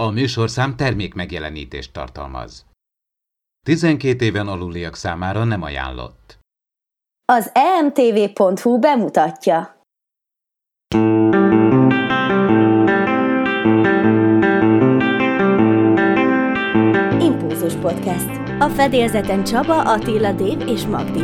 A műsorszám termék megjelenítést tartalmaz. 12 éven aluliak számára nem ajánlott. Az emtv.hu bemutatja. Impulzus Podcast. A fedélzeten Csaba, Attila, Dév és Magdi.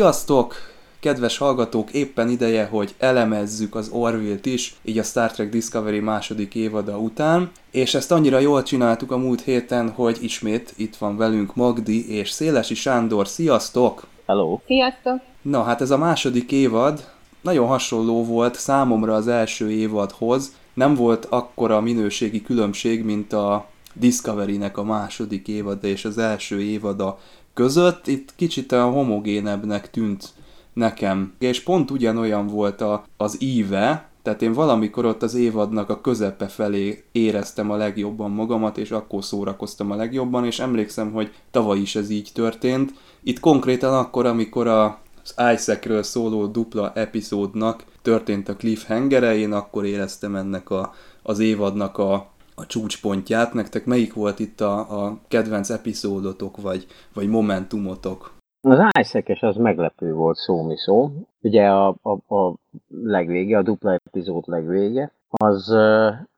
Sziasztok! Kedves hallgatók, éppen ideje, hogy elemezzük az Orville-t is, így a Star Trek Discovery második évada után, és ezt annyira jól csináltuk a múlt héten, hogy ismét itt van velünk Magdi és Szélesi Sándor. Sziasztok! Hello! Sziasztok! Na hát ez a második évad nagyon hasonló volt számomra az első évadhoz, nem volt akkora minőségi különbség, mint a Discovery-nek a második évada és az első évada között, itt kicsit a homogénebbnek tűnt nekem. És pont ugyanolyan volt a, az íve, tehát én valamikor ott az évadnak a közepe felé éreztem a legjobban magamat, és akkor szórakoztam a legjobban, és emlékszem, hogy tavaly is ez így történt. Itt konkrétan akkor, amikor a, az Isaac-ről szóló dupla epizódnak történt a cliffhangere, én akkor éreztem ennek a, az évadnak a, a csúcspontját. Nektek melyik volt itt a, a kedvenc epizódotok, vagy, vagy momentumotok? Az Isaac-es az meglepő volt szó mi szó. Ugye a, a, a legvége, a dupla epizód legvége, az,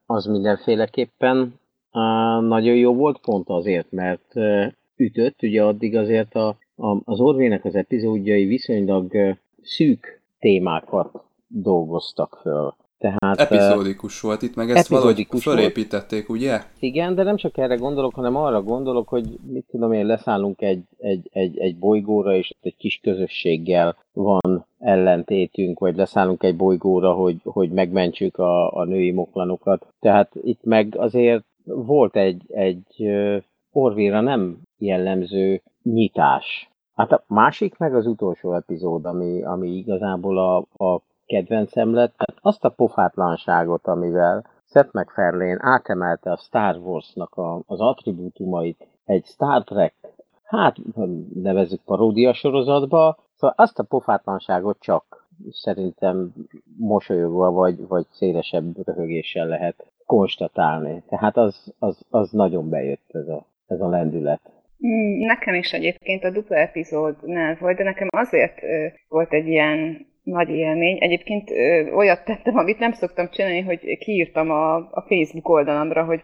az mindenféleképpen nagyon jó volt, pont azért, mert ütött, ugye addig azért a, a, az Orvének az epizódjai viszonylag szűk témákat dolgoztak föl. Tehát, epizódikus volt itt, meg ezt valahogy fölépítették, ugye? Igen, de nem csak erre gondolok, hanem arra gondolok, hogy mit tudom én, leszállunk egy, egy, egy, egy bolygóra, és egy kis közösséggel van ellentétünk, vagy leszállunk egy bolygóra, hogy, hogy megmentsük a, a női moklanokat. Tehát itt meg azért volt egy, egy Orvira nem jellemző nyitás. Hát a másik meg az utolsó epizód, ami, ami igazából a, a kedvencem lett, tehát azt a pofátlanságot, amivel Seth MacFarlane átemelte a Star Wars-nak a, az attribútumait egy Star Trek, hát nevezzük paródia sorozatba, szóval azt a pofátlanságot csak szerintem mosolyogva vagy, vagy szélesebb röhögéssel lehet konstatálni. Tehát az, az, az nagyon bejött ez a, ez a lendület. Mm, nekem is egyébként a dupla epizódnál volt, de nekem azért volt egy ilyen nagy élmény. Egyébként ö, olyat tettem, amit nem szoktam csinálni, hogy kiírtam a, a Facebook oldalamra, hogy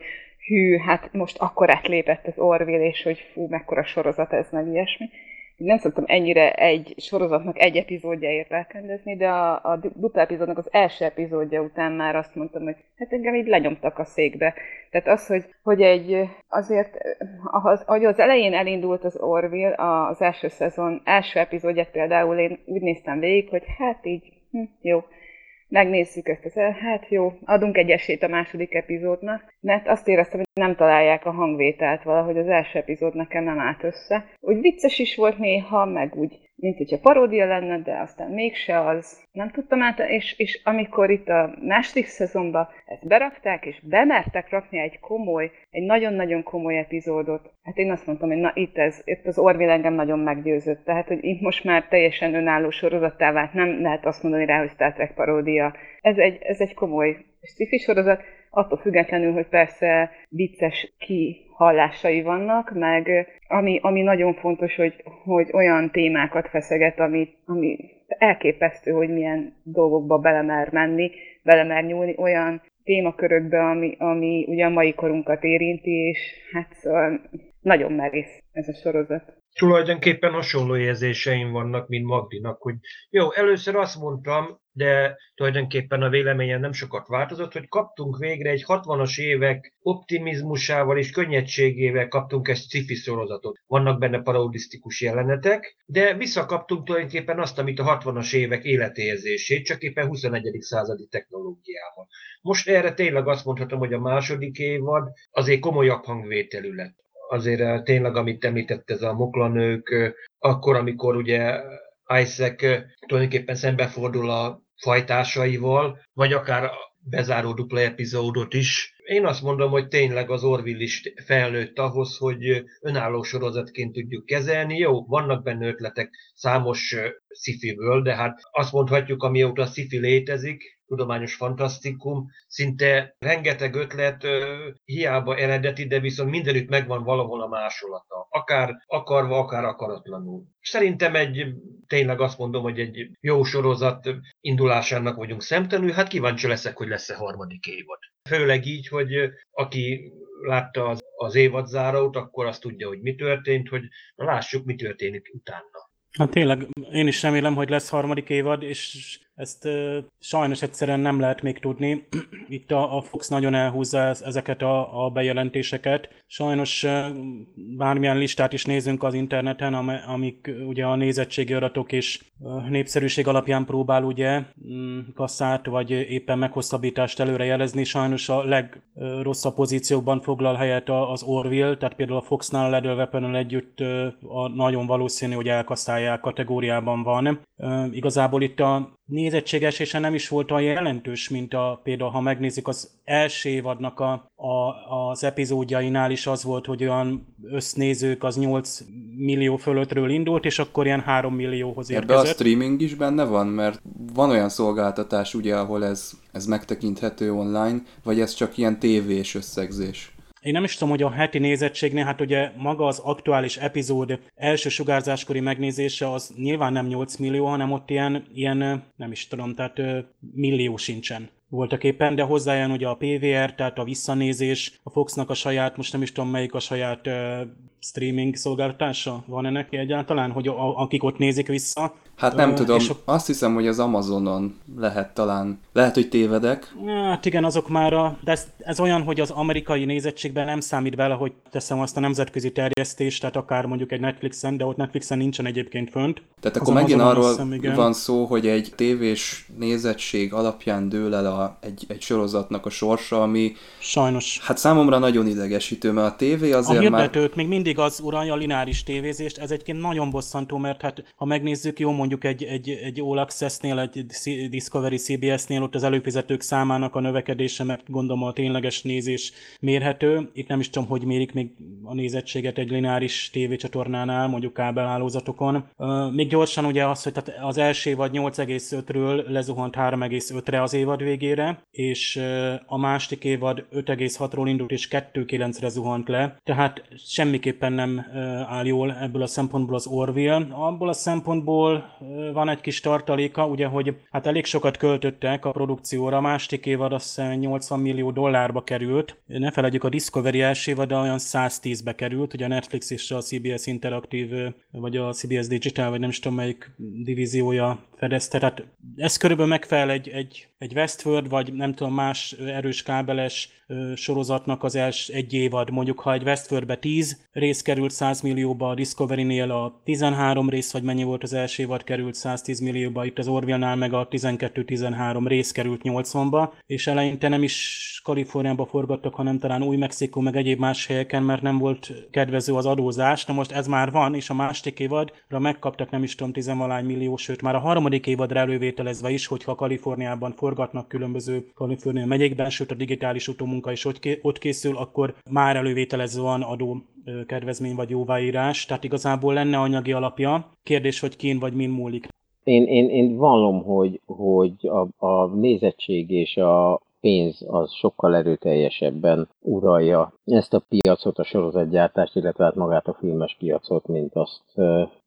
hű, hát most akkor átlépett az Orville, és hogy fú, mekkora sorozat ez, meg ilyesmi nem szoktam ennyire egy sorozatnak egy epizódjáért lelkendezni, de a, a dupla epizódnak az első epizódja után már azt mondtam, hogy hát engem így lenyomtak a székbe. Tehát az, hogy, hogy egy azért, az, ahogy az elején elindult az Orville, az első szezon első epizódját például én úgy néztem végig, hogy hát így, hm, jó, megnézzük ezt, hát jó, adunk egy esélyt a második epizódnak, mert azt éreztem, hogy nem találják a hangvételt valahogy, az első epizód nekem nem állt össze. Úgy vicces is volt néha, meg úgy mint hogyha paródia lenne, de aztán mégse az. Nem tudtam át, és, és amikor itt a második szezonban ezt berakták, és bemertek rakni egy komoly, egy nagyon-nagyon komoly epizódot, hát én azt mondtam, hogy na itt ez, itt az Orville engem nagyon meggyőzött. Tehát, hogy itt most már teljesen önálló sorozattá vált, nem lehet azt mondani rá, hogy Star Trek paródia. Ez egy, ez egy komoly sci sorozat, attól függetlenül, hogy persze vicces kihallásai vannak, meg ami, ami nagyon fontos, hogy, hogy olyan témákat feszeget, ami, ami elképesztő, hogy milyen dolgokba belemer menni, belemer nyúlni, olyan témakörökbe, ami, ami ugye a mai korunkat érinti, és hát szóval nagyon merész ez a sorozat. Tulajdonképpen hasonló érzéseim vannak, mint Magdinak, hogy jó, először azt mondtam, de tulajdonképpen a véleményen nem sokat változott, hogy kaptunk végre egy 60-as évek optimizmusával és könnyedségével kaptunk egy sci-fi sorozatot. Vannak benne parodisztikus jelenetek, de visszakaptunk tulajdonképpen azt, amit a 60-as évek életérzését, csak éppen 21. századi technológiával. Most erre tényleg azt mondhatom, hogy a második évad azért komolyabb hangvételű lett azért eh, tényleg, amit említett, ez a moklanők, eh, akkor, amikor ugye Isaac eh, tulajdonképpen szembefordul a fajtásaival, vagy akár bezáró dupla epizódot is. Én azt mondom, hogy tényleg az Orville is felnőtt ahhoz, hogy önálló sorozatként tudjuk kezelni. Jó, vannak benne ötletek számos szifiből, de hát azt mondhatjuk, amióta a szifi létezik, tudományos fantasztikum, szinte rengeteg ötlet hiába eredeti, de viszont mindenütt megvan valahol a másolata. Akár akarva, akár akaratlanul. Szerintem egy, tényleg azt mondom, hogy egy jó sorozat indulásának vagyunk szemtanúi, hát kíváncsi leszek, hogy lesz-e harmadik évad. Főleg így, hogy aki látta az, az évadzárót, akkor azt tudja, hogy mi történt, hogy lássuk, mi történik utána. Hát tényleg, én is remélem, hogy lesz harmadik évad, és ezt uh, sajnos egyszerűen nem lehet még tudni. Itt a, a Fox nagyon elhúzza ezeket a, a bejelentéseket. Sajnos uh, bármilyen listát is nézünk az interneten, am, amik ugye a nézettségi adatok és uh, népszerűség alapján próbál ugye um, kasszát vagy éppen meghosszabbítást előrejelezni. Sajnos a legrosszabb pozíciókban foglal helyet az Orville, tehát például a Foxnál a Lethal weapon együtt a nagyon valószínű, hogy elkasztálják kategóriában van. Igazából itt a nézettséges, és nem is volt olyan jelentős, mint a, például ha megnézzük az első évadnak a, a, az epizódjainál is az volt, hogy olyan össznézők az 8 millió fölöttről indult, és akkor ilyen 3 millióhoz érkezett. Ebbe a streaming is benne van, mert van olyan szolgáltatás ugye, ahol ez, ez megtekinthető online, vagy ez csak ilyen tévés összegzés? Én nem is tudom, hogy a heti nézettségnél, hát ugye maga az aktuális epizód első sugárzáskori megnézése az nyilván nem 8 millió, hanem ott ilyen, ilyen nem is tudom, tehát millió sincsen voltak éppen, de hozzájön ugye a PVR, tehát a visszanézés, a Foxnak a saját, most nem is tudom melyik a saját streaming szolgáltatása van -e neki egyáltalán, hogy a, akik ott nézik vissza. Hát nem uh, tudom, a... azt hiszem, hogy az Amazonon lehet talán, lehet, hogy tévedek. Hát igen, azok már, a, de ez, ez olyan, hogy az amerikai nézettségben nem számít bele, hogy teszem azt a nemzetközi terjesztést, tehát akár mondjuk egy Netflixen, de ott Netflixen nincsen egyébként fönt. Tehát akkor megint arról hiszem, van szó, hogy egy tévés nézettség alapján dől el a, egy, egy sorozatnak a sorsa, ami... Sajnos. Hát számomra nagyon idegesítő, mert a tévé azért a már... még mindig az uralja a lineáris tévézést, ez egyébként nagyon bosszantó, mert hát ha megnézzük, jó mondjuk egy, egy, egy All Access-nél, egy Discovery CBS-nél ott az előfizetők számának a növekedése, mert gondolom a tényleges nézés mérhető. Itt nem is tudom, hogy mérik még a nézettséget egy lineáris tévécsatornánál, mondjuk kábelhálózatokon. Még gyorsan ugye az, hogy tehát az első évad 8,5-ről lezuhant 3,5-re az évad végére, és a másik évad 5,6-ról indult, és 2,9-re zuhant le. Tehát semmiképpen nem áll jól ebből a szempontból az Orville. Abból a szempontból van egy kis tartaléka, ugye, hogy hát elég sokat költöttek a produkcióra, a másik évad azt 80 millió dollárba került. Ne felejtjük, a Discovery első évad olyan 110-be került, ugye a Netflix és a CBS Interaktív, vagy a CBS Digital, vagy nem is tudom melyik divíziója fedezte. Tehát ez körülbelül megfelel egy, egy, egy Westworld, vagy nem tudom, más erős kábeles sorozatnak az els egy évad. Mondjuk, ha egy Westworldbe 10 rész került 100 millióba, a Discovery-nél a 13 rész, vagy mennyi volt az első évad került 110 millióba, itt az Orville-nál meg a 12-13 rész került 80-ba, és eleinte nem is Kaliforniába forgattak, hanem talán Új-Mexikó, meg egyéb más helyeken, mert nem volt kedvező az adózás. Na most ez már van, és a második évadra megkaptak nem is tudom, tizenvalány millió, sőt már a harmadik évadra elővételezve is, hogyha Kaliforniában forgatnak különböző Kalifornia megyékben, sőt a digitális utómunka is ott készül, akkor már elővételezve van adó kedvezmény vagy jóváírás, tehát igazából lenne anyagi alapja. Kérdés, hogy kín vagy min múlik. Én, én, én vallom, hogy, hogy a, a nézettség és a, pénz az sokkal erőteljesebben uralja ezt a piacot, a sorozatgyártást, illetve hát magát a filmes piacot, mint azt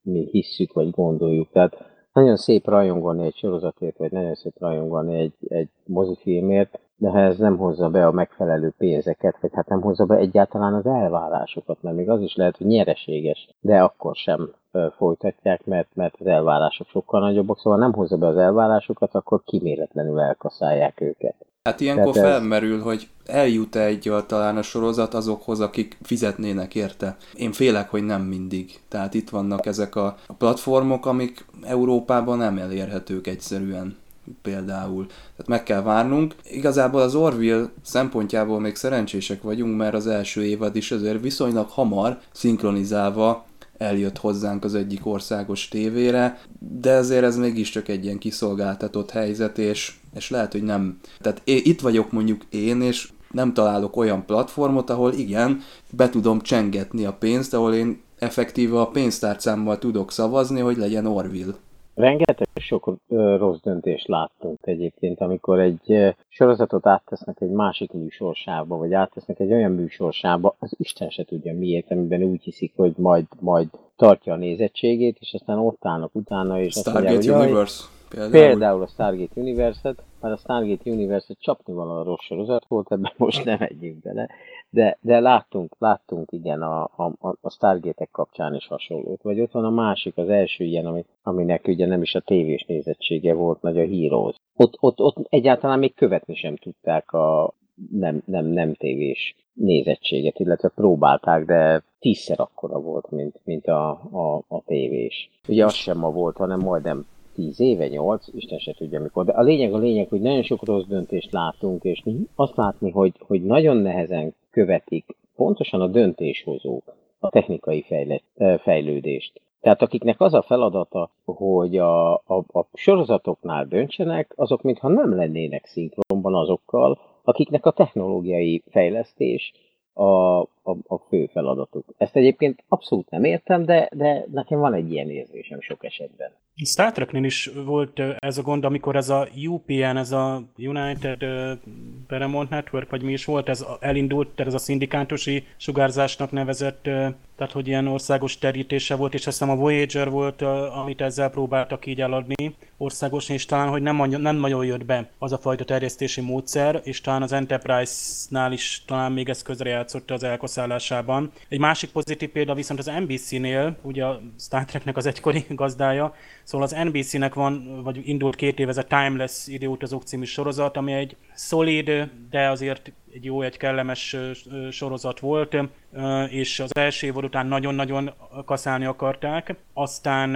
mi hisszük vagy gondoljuk. Tehát nagyon szép rajongani egy sorozatért, vagy nagyon szép rajongani egy, egy mozifilmért, de ha ez nem hozza be a megfelelő pénzeket, vagy hát nem hozza be egyáltalán az elvárásokat, mert még az is lehet, hogy nyereséges, de akkor sem folytatják, mert, mert az elvárások sokkal nagyobbak, szóval nem hozza be az elvárásokat, akkor kiméletlenül elkaszálják őket. Hát ilyenkor ez... felmerül, hogy eljut-e egyáltalán a sorozat azokhoz, akik fizetnének érte. Én félek, hogy nem mindig. Tehát itt vannak ezek a platformok, amik Európában nem elérhetők egyszerűen például. Tehát meg kell várnunk. Igazából az Orville szempontjából még szerencsések vagyunk, mert az első évad is azért viszonylag hamar szinkronizálva eljött hozzánk az egyik országos tévére, de azért ez mégiscsak egy ilyen kiszolgáltatott helyzet, és, és lehet, hogy nem. Tehát én, itt vagyok mondjuk én, és nem találok olyan platformot, ahol igen, be tudom csengetni a pénzt, ahol én effektíve a pénztárcámmal tudok szavazni, hogy legyen Orville. Rengeteg sok rossz döntést láttunk egyébként, amikor egy sorozatot áttesznek egy másik műsorsába, vagy áttesznek egy olyan műsorsába, az Isten se tudja miért, amiben úgy hiszik, hogy majd, majd tartja a nézettségét, és aztán ott állnak utána, és Stargate azt mondják, Universe. Például. például a Stargate Universe-et, mert a Stargate Universe-et csapnival a rossz sorozat volt, ebben most nem megyünk bele, de, de láttunk, láttunk igen a, a, a Stargate-ek kapcsán is hasonlót. Vagy ott van a másik, az első ilyen, ami, aminek ugye nem is a tévés nézettsége volt, nagy a Heroes. Ott, ott, ott egyáltalán még követni sem tudták a nem, nem, nem tévés nézettséget, illetve próbálták, de tízszer akkora volt, mint, mint a, a, a tévés. Ugye az sem ma volt, hanem majdnem 10 éve, 8, Isten se tudja mikor. De a lényeg a lényeg, hogy nagyon sok rossz döntést látunk, és azt látni, hogy, hogy nagyon nehezen követik pontosan a döntéshozók a technikai fejle, fejlődést. Tehát akiknek az a feladata, hogy a, a, a sorozatoknál döntsenek, azok mintha nem lennének szinkronban azokkal, akiknek a technológiai fejlesztés a, a, a fő feladatuk. Ezt egyébként abszolút nem értem, de, de nekem van egy ilyen érzésem sok esetben. Star Treknél is volt ez a gond, amikor ez a UPN, ez a United Paramount Network, vagy mi is volt, ez elindult, ez a szindikátusi sugárzásnak nevezett, tehát hogy ilyen országos terítése volt, és azt hiszem a Voyager volt, amit ezzel próbáltak így eladni országos, és talán, hogy nem, nem nagyon jött be az a fajta terjesztési módszer, és talán az Enterprise-nál is talán még ez közrejátszott az elkaszállásában. Egy másik pozitív példa viszont az NBC-nél, ugye a Star Treknek az egykori gazdája, Szóval az NBC-nek van, vagy indult két év ez a Timeless időutazók című sorozat, ami egy szolid, de azért egy jó, egy kellemes sorozat volt, és az első év után nagyon-nagyon kaszálni akarták, aztán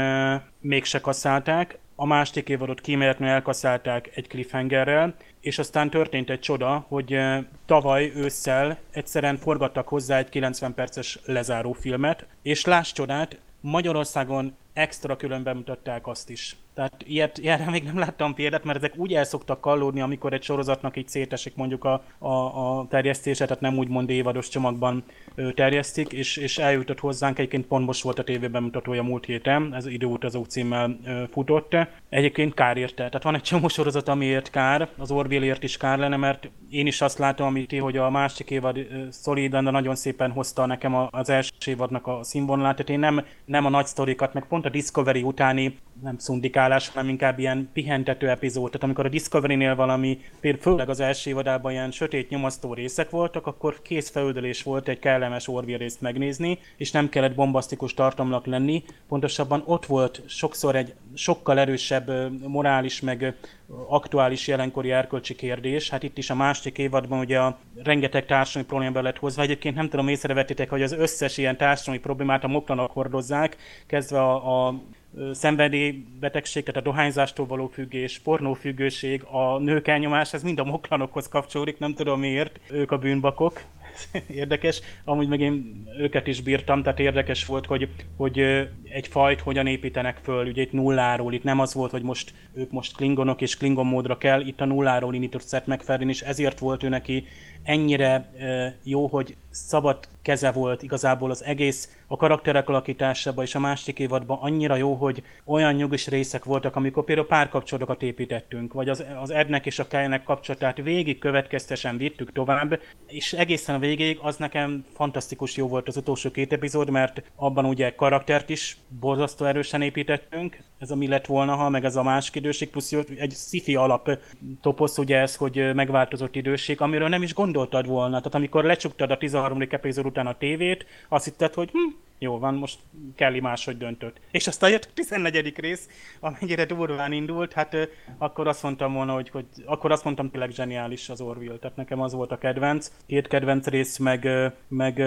mégse kaszálták, a második évadot kíméletlenül elkaszálták egy cliffhangerrel, és aztán történt egy csoda, hogy tavaly ősszel egyszerűen forgattak hozzá egy 90 perces lezáró filmet, és láss csodát, Magyarországon extra külön bemutatták azt is. Tehát ilyet, ilyenre még nem láttam példát, mert ezek úgy el szoktak kallódni, amikor egy sorozatnak így szétesik mondjuk a, a, a terjesztése, tehát nem úgymond évados csomagban ö, terjesztik, és, és eljutott hozzánk, egyébként pont most volt a tévében mutatója múlt héten, ez időutazó címmel ö, futott. Egyébként kár érte, tehát van egy csomó sorozat, amiért kár, az Orville-ért is kár lenne, mert én is azt látom, amit hogy a másik évad szolidan, de nagyon szépen hozta nekem az első évadnak a színvonalát, tehát én nem, nem a nagy sztorikat, meg pont a Discovery utáni nem szundikálás, hanem inkább ilyen pihentető epizód. Tehát amikor a Discovery-nél valami, például főleg az első évadában ilyen sötét nyomasztó részek voltak, akkor kész felüldölés volt egy kellemes Orville részt megnézni, és nem kellett bombasztikus tartalmak lenni. Pontosabban ott volt sokszor egy sokkal erősebb morális, meg aktuális jelenkori erkölcsi kérdés. Hát itt is a másik évadban ugye a rengeteg társadalmi problémába lett hozva. Egyébként nem tudom, észrevettétek, hogy az összes ilyen társadalmi problémát a moklanak hordozzák, kezdve a, a szenvedélybetegség, tehát a dohányzástól való függés, pornófüggőség, a nők elnyomás, ez mind a moklanokhoz kapcsolódik, nem tudom miért, ők a bűnbakok. érdekes, amúgy meg én őket is bírtam, tehát érdekes volt, hogy, hogy egy fajt hogyan építenek föl, ugye itt nulláról, itt nem az volt, hogy most ők most klingonok és klingon módra kell, itt a nulláról indított Seth MacFarlane, és ezért volt ő neki ennyire jó, hogy szabad keze volt igazából az egész a karakterek alakításában és a másik évadban. Annyira jó, hogy olyan nyugis részek voltak, amikor például párkapcsolatokat építettünk, vagy az, az Ednek és a Kyle-nek kapcsolatát végig következtesen vittük tovább, és egészen a végéig az nekem fantasztikus jó volt az utolsó két epizód, mert abban ugye karaktert is borzasztó erősen építettünk, ez a mi lett volna, ha meg ez a másik időség, plusz egy sci-fi alap toposz, ugye ez, hogy megváltozott időség, amiről nem is gondoltad volna. Tehát amikor lecsuktad a 13. epizód után a tévét, azt hitted, hogy hm, jó van, most Kelly máshogy döntött. És aztán jött a 14. rész, amennyire durván indult, hát akkor azt mondtam volna, hogy, hogy akkor azt mondtam tényleg zseniális az Orville, tehát nekem az volt a kedvenc. Két kedvenc rész, meg, meg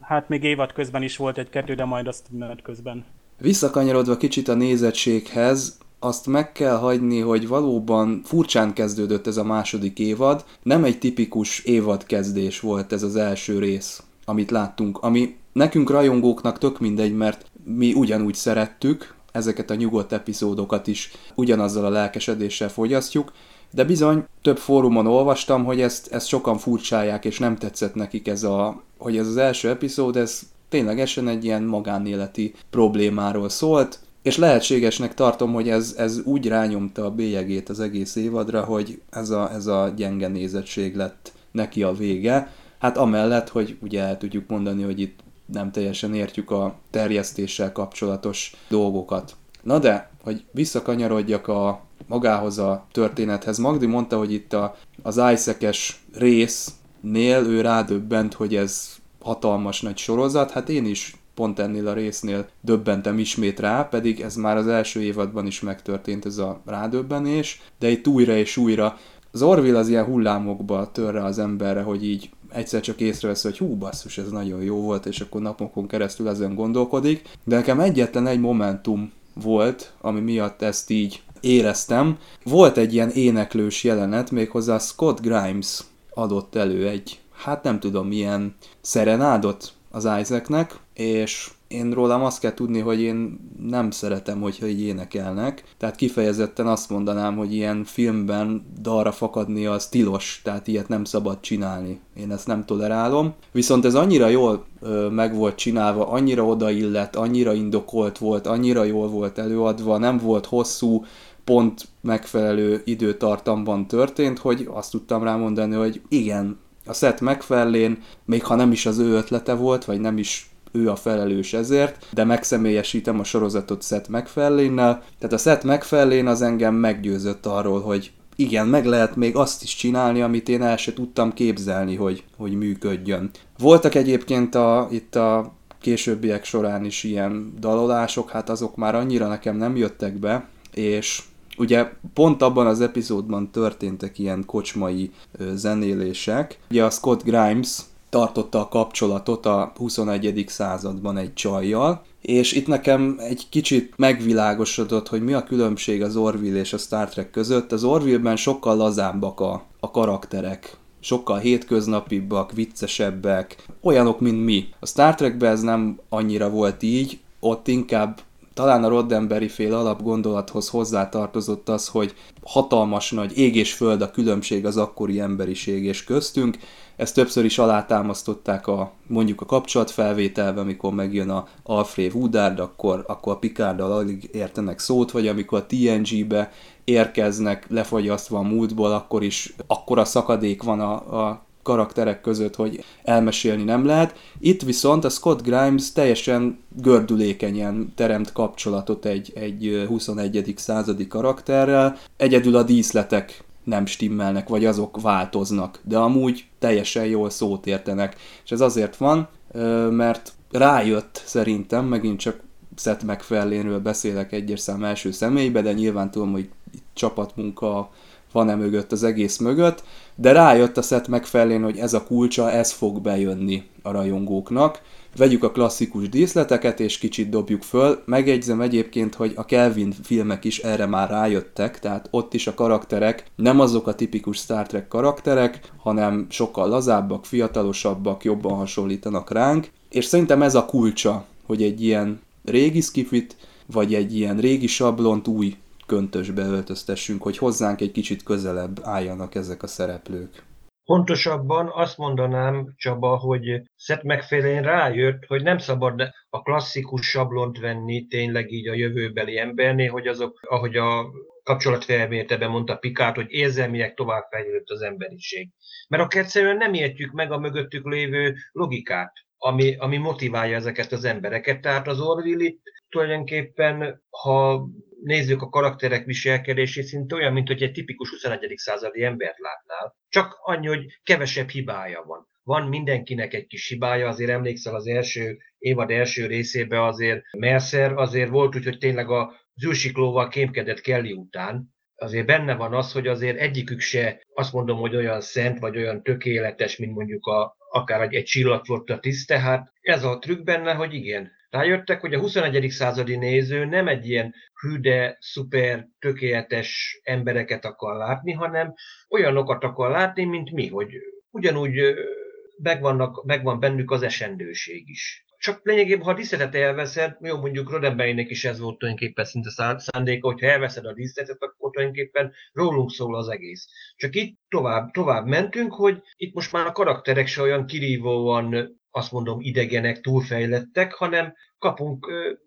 hát még évad közben is volt egy kettő, de majd azt menet közben. Visszakanyarodva kicsit a nézettséghez, azt meg kell hagyni, hogy valóban furcsán kezdődött ez a második évad. Nem egy tipikus évadkezdés volt ez az első rész, amit láttunk, ami nekünk rajongóknak tök mindegy, mert mi ugyanúgy szerettük, ezeket a nyugodt epizódokat is ugyanazzal a lelkesedéssel fogyasztjuk, de bizony több fórumon olvastam, hogy ezt, ezt sokan furcsálják, és nem tetszett nekik ez a, hogy ez az első epizód, ez ténylegesen egy ilyen magánéleti problémáról szólt, és lehetségesnek tartom, hogy ez, ez úgy rányomta a bélyegét az egész évadra, hogy ez a, ez a gyenge nézettség lett neki a vége. Hát amellett, hogy ugye el tudjuk mondani, hogy itt nem teljesen értjük a terjesztéssel kapcsolatos dolgokat. Na de, hogy visszakanyarodjak a magához a történethez. Magdi mondta, hogy itt a, az Isaac-es résznél ő rádöbbent, hogy ez hatalmas nagy sorozat, hát én is pont ennél a résznél döbbentem ismét rá, pedig ez már az első évadban is megtörtént ez a rádöbbenés, de itt újra és újra az Orville az ilyen hullámokba törre az emberre, hogy így egyszer csak észrevesz, hogy hú basszus, ez nagyon jó volt, és akkor napokon keresztül ezen gondolkodik. De nekem egyetlen egy momentum volt, ami miatt ezt így éreztem. Volt egy ilyen éneklős jelenet, méghozzá Scott Grimes adott elő egy, hát nem tudom, milyen szerenádot az Isaacnek, és én rólam azt kell tudni, hogy én nem szeretem, hogyha így énekelnek. Tehát kifejezetten azt mondanám, hogy ilyen filmben dalra fakadni az tilos, tehát ilyet nem szabad csinálni. Én ezt nem tolerálom. Viszont ez annyira jól ö, meg volt csinálva, annyira odaillett, annyira indokolt volt, annyira jól volt előadva, nem volt hosszú, pont megfelelő időtartamban történt, hogy azt tudtam rámondani, hogy igen, a Seth MacFarlane, még ha nem is az ő ötlete volt, vagy nem is ő a felelős ezért, de megszemélyesítem a sorozatot Seth MacFarlane-nel. Tehát a Seth MacFarlane az engem meggyőzött arról, hogy igen, meg lehet még azt is csinálni, amit én el se tudtam képzelni, hogy, hogy működjön. Voltak egyébként a, itt a későbbiek során is ilyen dalolások, hát azok már annyira nekem nem jöttek be, és ugye pont abban az epizódban történtek ilyen kocsmai zenélések. Ugye a Scott Grimes tartotta a kapcsolatot a 21. században egy csajjal, és itt nekem egy kicsit megvilágosodott, hogy mi a különbség az Orville és a Star Trek között. Az Orville-ben sokkal lazábbak a, a karakterek, sokkal hétköznapibbak, viccesebbek, olyanok, mint mi. A Star Trekben ez nem annyira volt így, ott inkább talán a Roddenberry fél alapgondolathoz hozzátartozott az, hogy hatalmas nagy ég és föld a különbség az akkori emberiség és köztünk, ezt többször is alátámasztották a, mondjuk a kapcsolatfelvételben, amikor megjön a Alfred Woodard, akkor, akkor a Picarddal alig értenek szót, vagy amikor a TNG-be érkeznek lefagyasztva a múltból, akkor is akkora szakadék van a, a karakterek között, hogy elmesélni nem lehet. Itt viszont a Scott Grimes teljesen gördülékenyen teremt kapcsolatot egy, egy 21. századi karakterrel. Egyedül a díszletek nem stimmelnek, vagy azok változnak, de amúgy teljesen jól szót értenek. És ez azért van, mert rájött szerintem, megint csak Seth MacFarlane-ről beszélek egyes szám első személybe, de nyilván tudom, hogy itt csapatmunka van-e mögött az egész mögött, de rájött a Seth MacFarlane, hogy ez a kulcsa, ez fog bejönni a rajongóknak, vegyük a klasszikus díszleteket, és kicsit dobjuk föl. Megjegyzem egyébként, hogy a Kelvin filmek is erre már rájöttek, tehát ott is a karakterek nem azok a tipikus Star Trek karakterek, hanem sokkal lazábbak, fiatalosabbak, jobban hasonlítanak ránk, és szerintem ez a kulcsa, hogy egy ilyen régi skifit, vagy egy ilyen régi sablont új köntösbe öltöztessünk, hogy hozzánk egy kicsit közelebb álljanak ezek a szereplők. Pontosabban azt mondanám, Csaba, hogy Seth MacFarlane rájött, hogy nem szabad a klasszikus sablont venni tényleg így a jövőbeli emberné, hogy azok, ahogy a kapcsolatfelmértebe mondta Pikát, hogy érzelmiek tovább fejlődött az emberiség. Mert akkor egyszerűen nem értjük meg a mögöttük lévő logikát, ami, ami motiválja ezeket az embereket. Tehát az Orville itt tulajdonképpen, ha nézzük a karakterek viselkedését, szinte olyan, mint hogy egy tipikus 21. századi embert látnál. Csak annyi, hogy kevesebb hibája van. Van mindenkinek egy kis hibája, azért emlékszel az első évad első részébe azért Mercer azért volt úgy, hogy tényleg a zűrsiklóval kémkedett Kelly után, azért benne van az, hogy azért egyikük se azt mondom, hogy olyan szent, vagy olyan tökéletes, mint mondjuk a, akár egy, egy csillagflotta tiszt, tehát ez a trükk benne, hogy igen, rájöttek, hogy a 21. századi néző nem egy ilyen hűde, szuper, tökéletes embereket akar látni, hanem olyanokat akar látni, mint mi, hogy ugyanúgy megvannak, megvan bennük az esendőség is. Csak lényegében, ha a díszletet elveszed, jó, mondjuk Roddenberrynek is ez volt tulajdonképpen szinte szándéka, hogy ha elveszed a díszletet, akkor tulajdonképpen rólunk szól az egész. Csak itt tovább, tovább mentünk, hogy itt most már a karakterek se olyan kirívóan azt mondom idegenek, túlfejlettek, hanem kapunk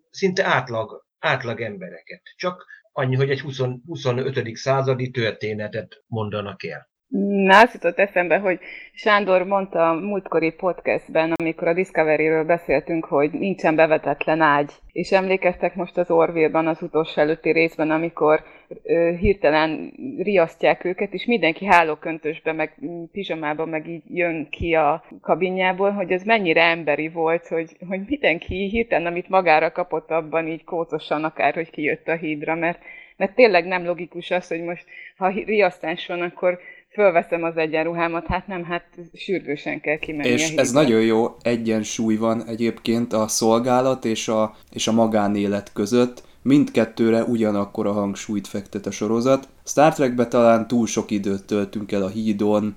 szinte átlag, átlag embereket. Csak annyi, hogy egy 20, 25. századi történetet mondanak el. Na, azt jutott eszembe, hogy Sándor mondta a múltkori podcastben, amikor a Discovery-ről beszéltünk, hogy nincsen bevetetlen ágy. És emlékeztek most az Orville-ban, az utolsó előtti részben, amikor ö, hirtelen riasztják őket, és mindenki hálóköntösbe, meg pizsamában meg így jön ki a kabinjából, hogy ez mennyire emberi volt, hogy, hogy mindenki hirtelen, amit magára kapott abban így kócosan akár, hogy kijött a hídra, mert, mert tényleg nem logikus az, hogy most ha riasztás van, akkor fölveszem az egyenruhámat, hát nem, hát sürgősen kell kimenni És ez nagyon jó egyensúly van egyébként a szolgálat és a, és a magánélet között, mindkettőre ugyanakkor a hangsúlyt fektet a sorozat. Star Trekbe talán túl sok időt töltünk el a hídon,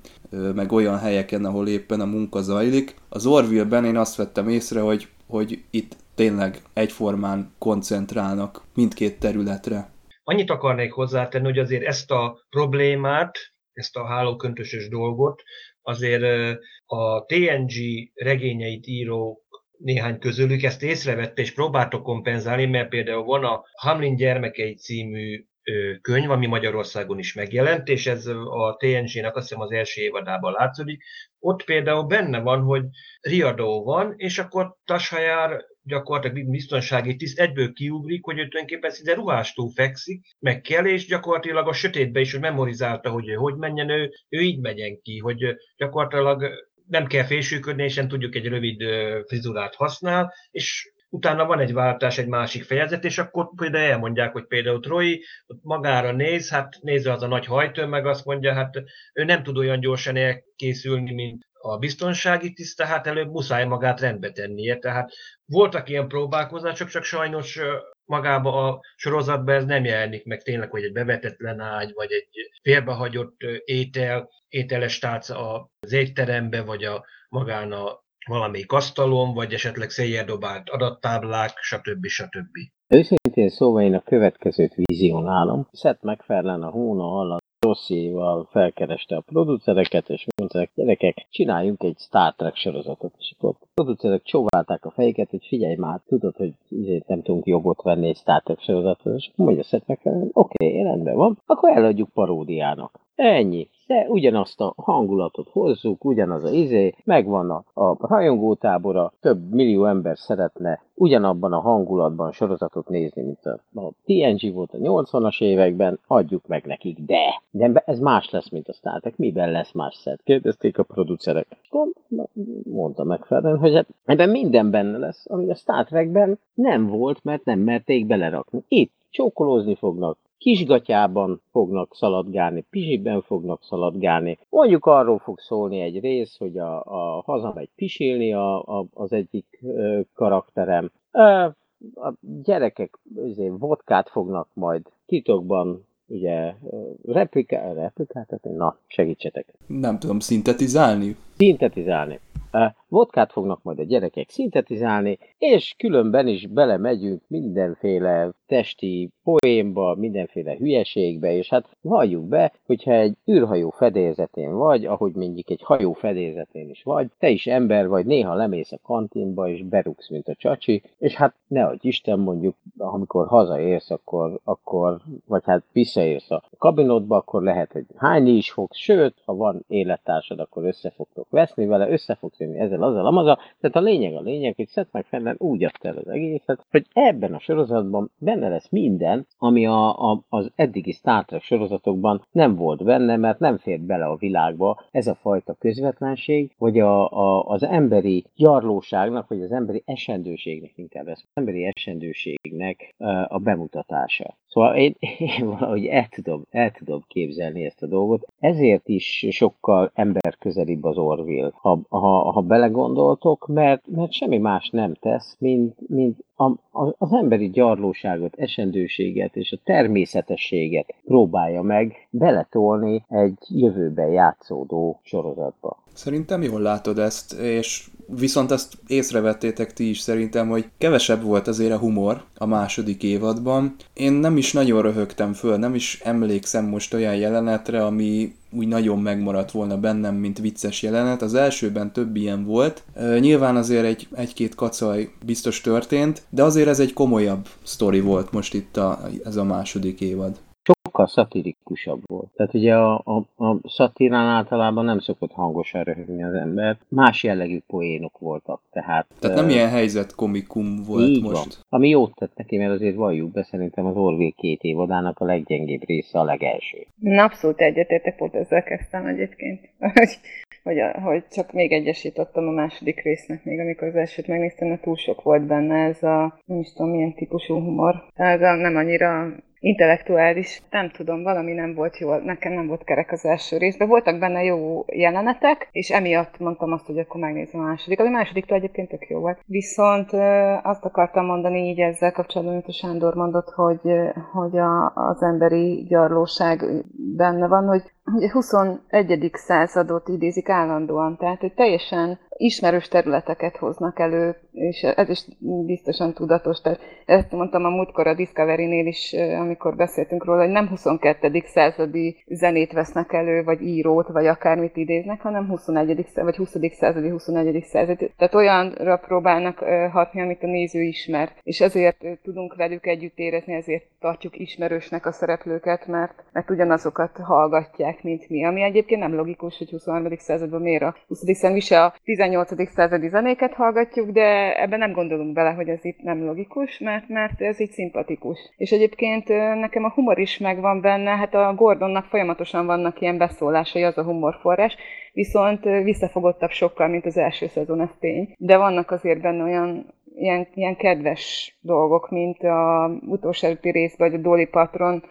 meg olyan helyeken, ahol éppen a munka zajlik. Az Orville-ben én azt vettem észre, hogy, hogy itt tényleg egyformán koncentrálnak mindkét területre. Annyit akarnék hozzátenni, hogy azért ezt a problémát ezt a hálóköntösös dolgot, azért a TNG regényeit író néhány közülük ezt észrevette és próbálta kompenzálni, mert például van a Hamlin gyermekei című könyv, ami Magyarországon is megjelent, és ez a TNG-nek azt hiszem az első évadában látszódik. Ott például benne van, hogy riadó van, és akkor Tashajár gyakorlatilag biztonsági tiszt egyből kiugrik, hogy ő tulajdonképpen szinte ruhástól fekszik, meg kell, és gyakorlatilag a sötétbe is, hogy memorizálta, hogy ő hogy menjen, ő, ő így megyen ki, hogy gyakorlatilag nem kell fésülködni, és nem tudjuk egy rövid frizurát használ, és utána van egy váltás, egy másik fejezet, és akkor például elmondják, hogy például Troy magára néz, hát nézve az a nagy hajtő, meg azt mondja, hát ő nem tud olyan gyorsan elkészülni, mint a biztonsági tiszt, tehát előbb muszáj magát rendbe tennie. Tehát voltak ilyen próbálkozások, csak sajnos magába a sorozatban ez nem jelenik meg tényleg, hogy egy bevetetlen ágy, vagy egy félbehagyott étel, ételes tálca az étterembe, vagy a magán a valamelyik asztalon, vagy esetleg széjjel adattáblák, stb. stb. Őszintén szóval én a következőt vizionálom. Seth MacFarlane a hóna alatt dossziéval felkereste a producereket, és mondták, gyerekek, csináljunk egy Star Trek sorozatot. És akkor a producerek csóválták a fejeket, hogy figyelj már, tudod, hogy ezért nem tudunk jogot venni egy Star Trek sorozatot, és mondja Seth MacFarlane, oké, okay, rendben van, akkor eladjuk paródiának. Ennyi. De ugyanazt a hangulatot hozzuk, ugyanaz a izé, megvan a, a rajongótábora, több millió ember szeretne ugyanabban a hangulatban sorozatot nézni, mint a, a TNG volt a 80-as években, adjuk meg nekik, de, de ez más lesz, mint a Star Trek. Miben lesz más szed? Kérdezték a producerek. Mondta meg Ferren, hogy hát ebben minden benne lesz, ami a Star Trekben nem volt, mert nem merték belerakni. Itt csókolózni fognak, kisgatyában fognak szaladgálni, pizsiben fognak szaladgálni. Mondjuk arról fog szólni egy rész, hogy a, a hazamegy pisilni a, a, az egyik ö, karakterem. Ö, a gyerekek azért vodkát fognak majd titokban ugye replikál, replikáltatni? Na, segítsetek. Nem tudom, szintetizálni? Szintetizálni. Vodkát fognak majd a gyerekek szintetizálni, és különben is belemegyünk mindenféle testi poénba, mindenféle hülyeségbe, és hát valljuk be, hogyha egy űrhajó fedélzetén vagy, ahogy mondjuk egy hajó fedélzetén is vagy, te is ember vagy, néha lemész a kantinba, és berúgsz, mint a csacsi, és hát nehogy Isten mondjuk, amikor hazaérsz, akkor, akkor vagy hát visszaérsz a kabinodba, akkor lehet, hogy hányni is fogsz, sőt, ha van élettársad, akkor össze fogtok veszni vele, össze fogsz jönni ezzel, azzal, amazzal. Tehát a lényeg a lényeg, hogy Seth MacFarlane úgy adta el az egészet, hogy ebben a sorozatban benne lesz minden, ami a, a, az eddigi Star Trek sorozatokban nem volt benne, mert nem fér bele a világba ez a fajta közvetlenség, vagy a, a, az emberi gyarlóságnak, vagy az emberi esendőségnek inkább az emberi esendőségnek a bemutatása. Szóval én, én valahogy el tudom, el tudom képzelni ezt a dolgot. Ezért is sokkal emberközelibb az Orville, ha, ha, ha belegondoltok, mert, mert semmi más nem tesz, mint, mint a, a, az emberi gyarlóságot, esendőséget és a természetességet próbálja meg beletolni egy jövőben játszódó sorozatba. Szerintem jól látod ezt, és viszont azt észrevettétek ti is szerintem, hogy kevesebb volt azért a humor a második évadban. Én nem is nagyon röhögtem föl, nem is emlékszem most olyan jelenetre, ami úgy nagyon megmaradt volna bennem, mint vicces jelenet. Az elsőben több ilyen volt. Nyilván azért egy, egy-két kacaj biztos történt, de azért ez egy komolyabb sztori volt most itt a, ez a második évad sokkal szatirikusabb volt. Tehát ugye a, a, a szatírán általában nem szokott hangosan röhögni az ember, más jellegű poénok voltak. Tehát, tehát nem uh, ilyen helyzet komikum volt így most. Van. Ami jót tett neki, mert azért valljuk be, szerintem az Orville két évadának a leggyengébb része a legelső. Abszolút egyetértek, pont ezzel kezdtem egyébként. hogy, hogy, hogy csak még egyesítottam a második résznek, még amikor az elsőt megnéztem, mert túl sok volt benne ez a, nem is tudom milyen típusú humor. Ez a nem annyira intellektuális, nem tudom, valami nem volt jó, nekem nem volt kerek az első részben. Voltak benne jó jelenetek, és emiatt mondtam azt, hogy akkor megnézem a második. A másodiktól egyébként tök jó volt. Viszont azt akartam mondani így ezzel kapcsolatban, amit a Sándor mondott, hogy, hogy a, az emberi gyarlóság benne van, hogy ugye 21. századot idézik állandóan, tehát hogy teljesen ismerős területeket hoznak elő, és ez is biztosan tudatos. Tehát ezt mondtam a múltkor a Discovery-nél is, amikor beszéltünk róla, hogy nem 22. századi zenét vesznek elő, vagy írót, vagy akármit idéznek, hanem 21. vagy 20. századi, 21. századi. Tehát olyanra próbálnak hatni, amit a néző ismer. És ezért tudunk velük együtt érezni, ezért tartjuk ismerősnek a szereplőket, mert, mert ugyanazokat hallgatják, mint mi. Ami egyébként nem logikus, hogy 23. században miért a 20. században is a 18. századi zenéket hallgatjuk, de ebben nem gondolunk bele, hogy ez itt nem logikus, mert, mert ez így szimpatikus. És egyébként nekem a humor is megvan benne, hát a Gordonnak folyamatosan vannak ilyen beszólásai, az a humorforrás, viszont visszafogottabb sokkal, mint az első szezon, ez tény. De vannak azért benne olyan ilyen, ilyen kedves dolgok, mint a utolsó előtti részben, vagy a Dolly Patron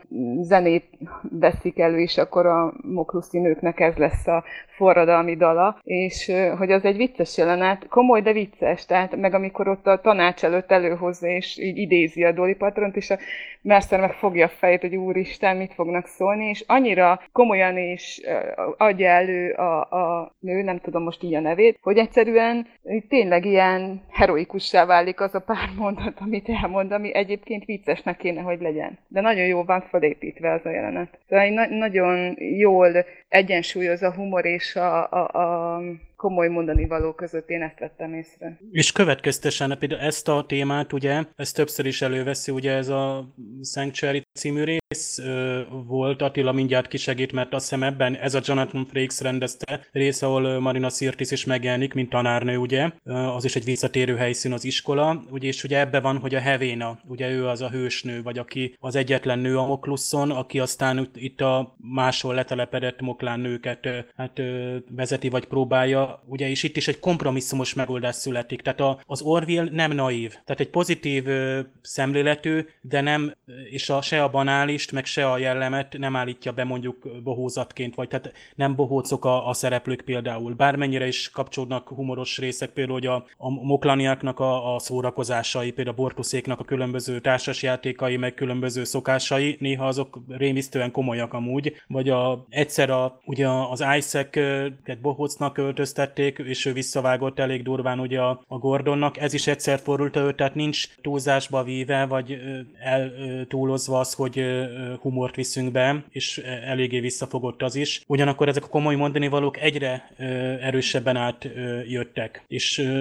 zenét veszik elő, és akkor a mokluszi nőknek ez lesz a forradalmi dala, és hogy az egy vicces jelenet, komoly, de vicces, tehát meg amikor ott a tanács előtt előhozza, és így idézi a Dolly Patront, és a Mercer meg fogja a fejét, hogy úristen, mit fognak szólni, és annyira komolyan is adja elő a, a nő, nem tudom most így a nevét, hogy egyszerűen tényleg ilyen heroikussá válik az a pár mondat, amit elmond, ami egyébként viccesnek kéne, hogy legyen. De nagyon jól van felépítve az a jelenet. Szóval na- nagyon jól egyensúlyoz a humor és a, a, a komoly mondani való között én ezt vettem észre. És következtesen például ezt a témát, ugye, ezt többször is előveszi, ugye ez a Sanctuary című rész volt, Attila mindjárt kisegít, mert azt hiszem ebben ez a Jonathan Frakes rendezte rész, ahol Marina Sirtis is megjelenik, mint tanárnő, ugye, az is egy visszatérő helyszín az iskola, ugye, és ugye ebbe van, hogy a Hevéna, ugye ő az a hősnő, vagy aki az egyetlen nő a Mokluszon, aki aztán itt a máshol letelepedett moklán nőket hát vezeti, vagy próbálja ugye is itt is egy kompromisszumos megoldás születik. Tehát a, az Orville nem naív. Tehát egy pozitív ö, szemléletű, de nem, és a, se a banálist, meg se a jellemet nem állítja be mondjuk bohózatként, vagy tehát nem bohócok a, a szereplők például. Bármennyire is kapcsolódnak humoros részek, például hogy a, a moklaniáknak a, a szórakozásai, például a bortuszéknak a különböző társasjátékai, meg különböző szokásai, néha azok rémisztően komolyak amúgy, vagy a, egyszer a, ugye az Isaac, tehát bohócnak öltözte vesztették, és ő visszavágott elég durván ugye a, a Gordonnak. Ez is egyszer fordult elő, tehát nincs túlzásba víve, vagy eltúlozva az, hogy humort viszünk be, és eléggé visszafogott az is. Ugyanakkor ezek a komoly mondani valók egyre erősebben átjöttek, és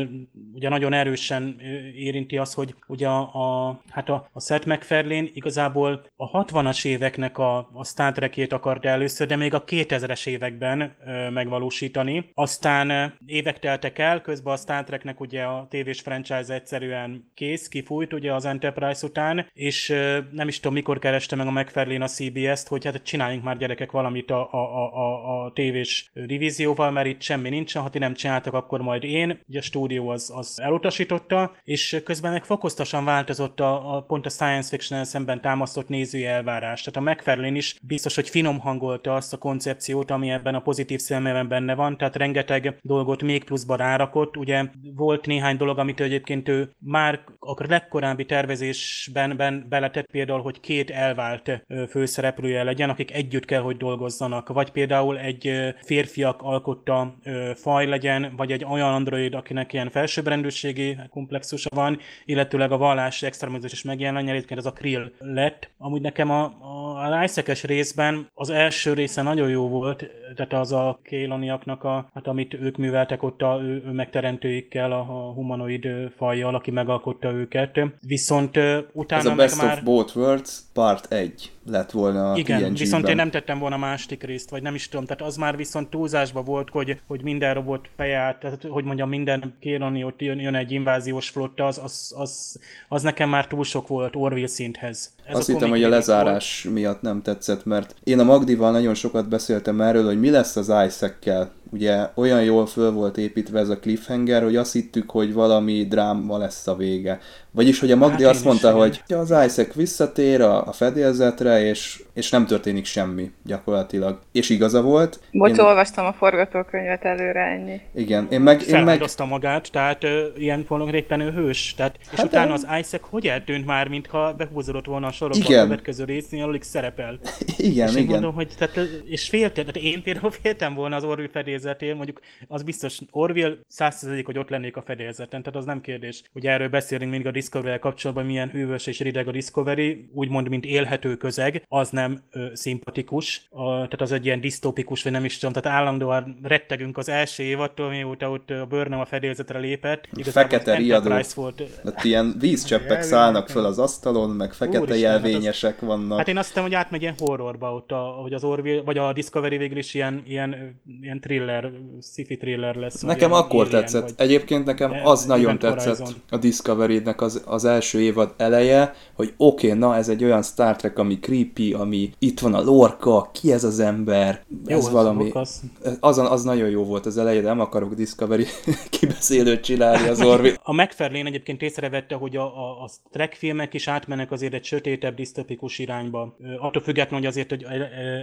ugye nagyon erősen érinti az, hogy ugye a, a, hát a, a Seth MacFarlane igazából a 60-as éveknek a, a Star Trek-ét akart először, de még a 2000-es években megvalósítani. Aztán évek teltek el, közben a Star Treknek ugye a tévés franchise egyszerűen kész, kifújt ugye az Enterprise után, és ö, nem is tudom mikor kereste meg a McFarlane a CBS-t, hogy hát csináljunk már gyerekek valamit a, a, a, a, tévés divízióval, mert itt semmi nincsen, ha ti nem csináltak, akkor majd én. Ugye a stúdió az, az elutasította, és közben meg fokoztosan változott a, a pont a science fiction szemben támasztott nézői elvárás. Tehát a McFarlane is biztos, hogy finom hangolta azt a koncepciót, ami ebben a pozitív szemében benne van, tehát rengeteg dolgot még pluszba rárakott. Ugye volt néhány dolog, amit egyébként ő már a legkorábbi tervezésben ben beletett például, hogy két elvált főszereplője legyen, akik együtt kell, hogy dolgozzanak, vagy például egy férfiak alkotta faj legyen, vagy egy olyan android, akinek ilyen felsőbbrendűségi komplexusa van, illetőleg a vallás extremizmus is megjelenjen, egyébként ez a Krill lett. Amúgy nekem a, a, a részben az első része nagyon jó volt, tehát az a kéloniaknak, a, hát amit ők műveltek ott a megteremtőikkel, a, humanoid fajjal, aki megalkotta őket. Viszont utána Ez a Best meg már... of Both Worlds part 1 lett volna Igen, TNG-ben. viszont én nem tettem volna második részt, vagy nem is tudom, tehát az már viszont túlzásba volt, hogy, hogy minden robot feje tehát hogy mondjam, minden kéroni ott jön, jön egy inváziós flotta, az, az, az, az nekem már túl sok volt Orville szinthez. Ez Azt hittem, hogy a lezárás volt. miatt nem tetszett, mert én a Magdival nagyon sokat beszéltem erről, hogy mi lesz az Isaac-kel. Ugye olyan jól föl volt építve ez a cliffhanger, hogy azt hittük, hogy valami dráma lesz a vége. Vagyis, hogy a Magdi hát azt mondta, is, hogy az Isaac visszatér a, a fedélzetre, és, és nem történik semmi gyakorlatilag. És igaza volt. Bocs, én... olvastam a forgatókönyvet előre, ennyi. Igen, én meg... Én meg... magát, tehát ö, ilyen éppen ő hős. Tehát, és hát utána az Isaac hogy eltűnt már, mintha behúzódott volna a sorokba igen. a következő résznél, alig szerepel. Igen, és igen. Mondom, hogy, tehát, és féltem, tehát én például féltem volna az Orville fedélzetén, mondjuk az biztos Orville százszerzedik, hogy ott lennék a fedélzeten, tehát az nem kérdés. Ugye erről beszélünk mindig a discovery kapcsolatban, milyen hűvös és rideg a Discovery, úgymond, mint élhető közeg, az nem ö, szimpatikus, a, tehát az egy ilyen disztópikus, vagy nem is tudom, tehát állandóan rettegünk az első évattól, mióta ott a Burnham a fedélzetre lépett. Igazából fekete riadó. Volt. Hát ilyen vízcseppek szállnak föl az asztalon, meg fekete Úristen, jelvényesek hát az, vannak. Hát én azt hiszem, hogy átmegy ilyen horrorba ott, a, hogy az Orville, vagy a Discovery végül is ilyen, ilyen, ilyen thriller, sci-fi thriller lesz. Nekem akkor tetszett. Vagy... Egyébként nekem az nagyon tetszett Horizon. a Discovery-nek az, az első évad eleje, hogy oké, okay, na ez egy olyan Star Trek, ami creepy, ami itt van a lorka, ki ez az ember, jó, ez valami. Az. Az, az nagyon jó volt az eleje, de nem akarok Discovery kibeszélőt csinálni az Orville. A McFarlane egyébként észrevette, hogy a, a, a Trek filmek is átmennek azért egy sötétebb, disztopikus irányba. Attól függetlenül, hogy azért hogy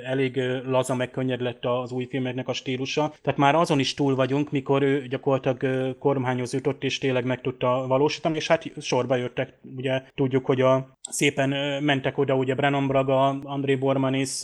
elég laza, meg könnyed lett az új filmeknek a stílusa. Tehát már azon is túl vagyunk, mikor ő gyakorlatilag kormányhoz jutott, és tényleg meg tudta valósítani, és hát sorba jöttek. Ugye tudjuk, hogy a szépen mentek oda, ugye Brennan Braga, André Bormanis,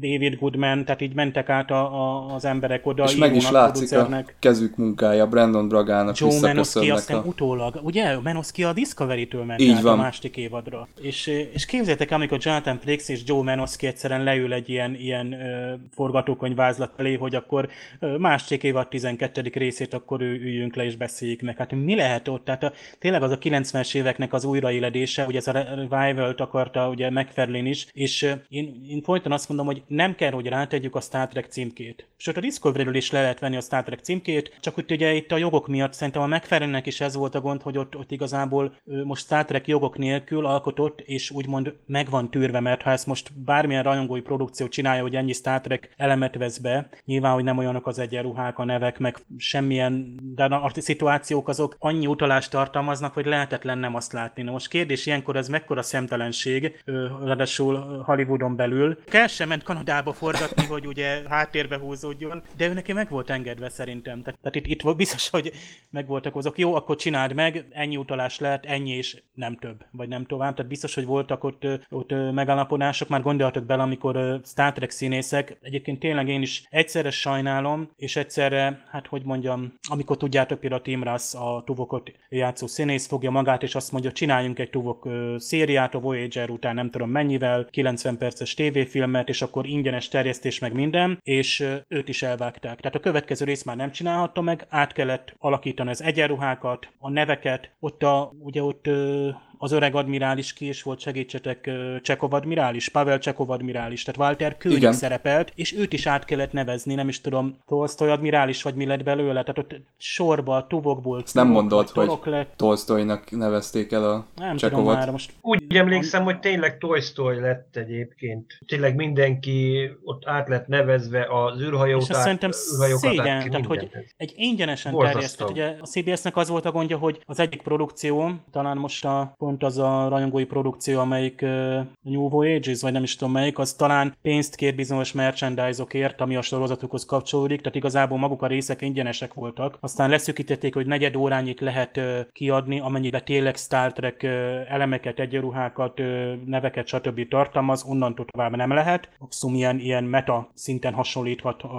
David Goodman, tehát így mentek át a, a, az emberek oda. És meg is látszik a kezük munkája Brandon Bragának Joe Menoski aztán a... utólag, ugye Menoski a Discovery-től ment így át van. a másik évadra. És, és képzeljétek, amikor Jonathan Frakes és Joe Menoski egyszerűen leül egy ilyen, ilyen uh, forgatókönyvvázlat elé, hogy akkor uh, másik évad 12. részét akkor ő, üljünk le és beszéljük meg. Hát mi lehet ott? Tehát a, tényleg az a 90-es éveknek az újraéledése, hogy ez a revival akarta ugye McFarlane is, és én, én folyton azt mondom, hogy nem kell, hogy rátegyük a Star Trek címkét. Sőt, a Discovery-ről is le lehet venni a Star Trek címkét, csak hogy ugye itt a jogok miatt szerintem a mcfarlane is ez volt a gond, hogy ott, ott igazából most Star Trek jogok nélkül alkotott, és úgymond meg van tűrve, mert ha ezt most bármilyen rajongói produkció csinálja, hogy ennyi Star Trek elemet vesz be, nyilván, hogy nem olyanok az egyenruhák, a nevek, meg semmilyen, de a szituációk azok annyi utalást tartalmaznak, hogy lehetetlen nem azt látni. Na most kérdés ilyenkor ez mekkora szemtelenség, ráadásul Hollywood Hollywoodon belül. Kell sem ment Kanadába forgatni, hogy ugye háttérbe húzódjon, de ő neki meg volt engedve szerintem. Tehát, tehát itt, itt biztos, hogy meg voltak azok. Jó, akkor csináld meg, ennyi utalás lehet, ennyi és nem több, vagy nem tovább. Tehát biztos, hogy voltak ott, ott megállapodások, már gondoltak bele, amikor Star Trek színészek. Egyébként tényleg én is egyszerre sajnálom, és egyszerre, hát hogy mondjam, amikor tudjátok például Tim Russ, a Tuvokot játszó színész fogja magát, és azt mondja, csináljunk egy Tuvok szériát a Voyager után nem tudom mennyivel, 90 perces tévéfilmet, és akkor ingyenes terjesztés meg minden, és őt is elvágták. Tehát a következő rész már nem csinálhatta meg, át kellett alakítani az egyenruhákat, a neveket, ott a, ugye ott az öreg admirális ki is volt, segítsetek, Csekov admirális, Pavel Csekov admirális, tehát Walter König szerepelt, és őt is át kellett nevezni, nem is tudom, Tolstoy admirális, vagy mi lett belőle, tehát ott sorba, tuvokból. Ezt nem mondod, hogy lett. Tolstoynak nevezték el a nem Csekovot. Tudom már, most... Úgy emlékszem, hogy tényleg Tolstoy lett egyébként. Tényleg mindenki ott át lett nevezve az űrhajót. És azt szerintem szégyen, tehát hogy egy ingyenesen terjesztett. Ugye a CBS-nek az volt a gondja, hogy az egyik produkció, talán most a pont az a rajongói produkció, amelyik uh, New Voyages, vagy nem is tudom melyik, az talán pénzt kér bizonyos merchandise-okért, ami a sorozatukhoz kapcsolódik, tehát igazából maguk a részek ingyenesek voltak. Aztán leszűkítették, hogy negyed órányig lehet uh, kiadni, amennyibe tényleg Star Trek uh, elemeket, egyenruhákat, uh, neveket, stb. tartalmaz, onnantól tovább nem lehet. Maximum ilyen, ilyen meta szinten hasonlíthat, uh,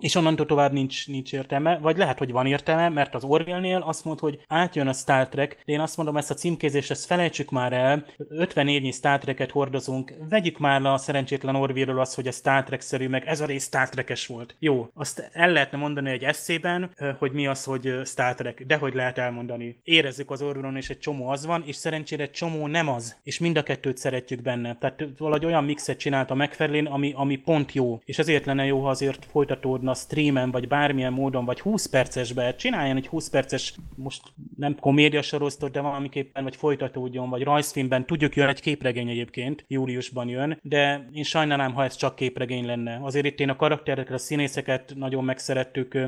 és onnantól tovább nincs, nincs értelme, vagy lehet, hogy van értelme, mert az Orville-nél azt mondta, hogy átjön a Star Trek, de én azt mondom, ezt a címkézést ezt felejtsük már el, 50 évnyi Star Trek-et hordozunk, vegyük már le a szerencsétlen Orville-ről azt, hogy a Star Trek-szerű, meg ez a rész Star Trek-es volt. Jó, azt el lehetne mondani egy eszében, hogy mi az, hogy Star Trek, de hogy lehet elmondani. Érezzük az Orville-on, és egy csomó az van, és szerencsére csomó nem az, és mind a kettőt szeretjük benne. Tehát valahogy olyan mixet csinált a McFarlane, ami, ami pont jó, és ezért lenne jó, ha azért folytatódna streamen, vagy bármilyen módon, vagy 20 percesbe, csináljon egy 20 perces, most nem komédia sorozatot, de valamiképpen, vagy folytatódjon vagy rajzfilmben. Tudjuk, jön egy képregény egyébként, júliusban jön, de én sajnálnám, ha ez csak képregény lenne. Azért itt én a karaktereket, a színészeket nagyon megszerettük,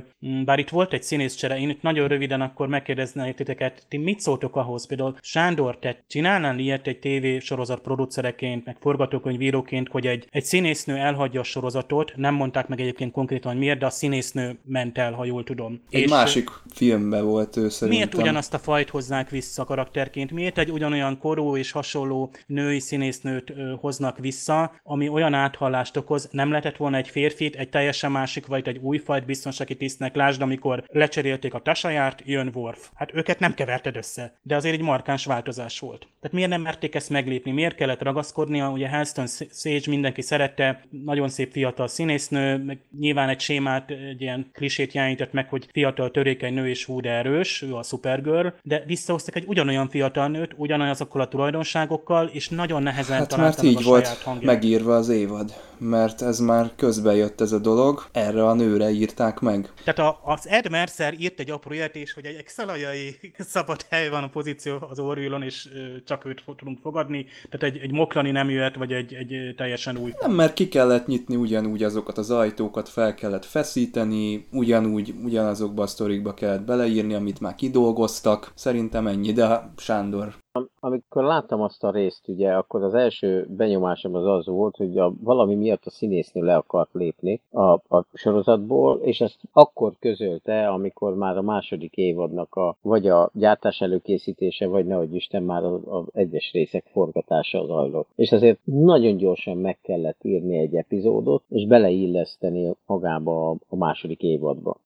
bár itt volt egy színészcsere, én itt nagyon röviden akkor megkérdezném titeket, ti mit szóltok ahhoz? Például Sándor, te csinálnál ilyet egy TV sorozat producereként, meg forgatókönyvíróként, hogy egy, egy színésznő elhagyja a sorozatot, nem mondták meg egyébként konkrétan, hogy miért, de a színésznő ment el, ha jól tudom. Egy És másik filmben volt ő szerintem. Miért ugyanazt a fajt hozzák vissza karakterként? Miért egy ugyan ugyanolyan korú és hasonló női színésznőt hoznak vissza, ami olyan áthallást okoz, nem lehetett volna egy férfit, egy teljesen másik, vagy egy újfajt biztonsági tisztnek, lásd, amikor lecserélték a tasajárt, jön Worf. Hát őket nem keverted össze, de azért egy markáns változás volt. Tehát miért nem merték ezt meglépni, miért kellett ragaszkodnia, ugye Helston Sage mindenki szerette, nagyon szép fiatal színésznő, meg nyilván egy sémát, egy ilyen klisét jelenített meg, hogy fiatal törékeny nő és hú, de erős, ő a Supergirl, de visszahoztak egy ugyanolyan fiatal nőt, ugyan ugyanazokkal a tulajdonságokkal, és nagyon nehezen hát mert így a volt hangját. megírva az évad, mert ez már közbe jött ez a dolog, erre a nőre írták meg. Tehát a, az Ed Mercer írt egy apró jelentés, hogy egy excelajai szabad hely van a pozíció az Orville-on, és csak őt tudunk fogadni, tehát egy, egy moklani nem jöhet, vagy egy, egy teljesen új. Nem, mert ki kellett nyitni ugyanúgy azokat az ajtókat, fel kellett feszíteni, ugyanúgy, ugyanazokba a sztorikba kellett beleírni, amit már kidolgoztak. Szerintem ennyi, de Sándor amikor láttam azt a részt, ugye, akkor az első benyomásom az az volt, hogy a, valami miatt a színésznő le akart lépni a, a sorozatból, és ezt akkor közölte, amikor már a második évadnak a, vagy a gyártás előkészítése, vagy nehogy Isten már az, egyes részek forgatása zajlott. És azért nagyon gyorsan meg kellett írni egy epizódot, és beleilleszteni magába a, a második évadba.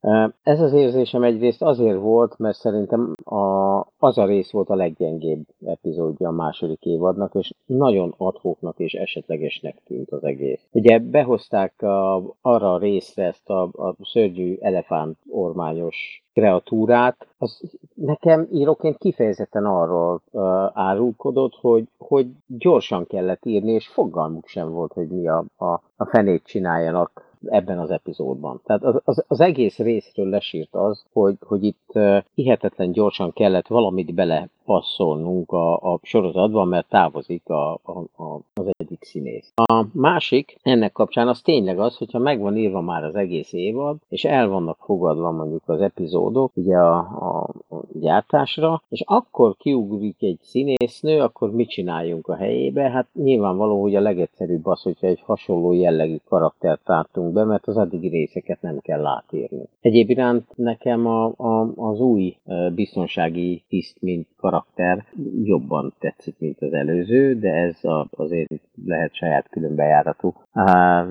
Ez az érzésem egyrészt azért volt, mert szerintem a, az a rész volt a leggyengébb epizódja a második évadnak, és nagyon adhoknak és esetlegesnek tűnt az egész. Ugye behozták a, arra a részre ezt a, a szörnyű elefánt ormányos kreatúrát, az nekem íróként kifejezetten arról uh, árulkodott, hogy, hogy gyorsan kellett írni, és fogalmuk sem volt, hogy mi a, a, a fenét csináljanak ebben az epizódban. Tehát az, az, az egész részről lesírt az, hogy, hogy itt hihetetlen gyorsan kellett valamit bele passzolnunk a, a sorozatban, mert távozik a, a, a, az egyik színész. A másik ennek kapcsán az tényleg az, hogyha meg van írva már az egész évad, és el vannak fogadva mondjuk az epizódok, ugye a, a, gyártásra, és akkor kiugrik egy színésznő, akkor mit csináljunk a helyébe? Hát nyilvánvaló, hogy a legegyszerűbb az, hogyha egy hasonló jellegű karaktert be, mert az addigi részeket nem kell átírni. Egyéb iránt nekem a, a, az új biztonsági tiszt, mint karakter jobban tetszik, mint az előző, de ez a, azért lehet saját különbejáratú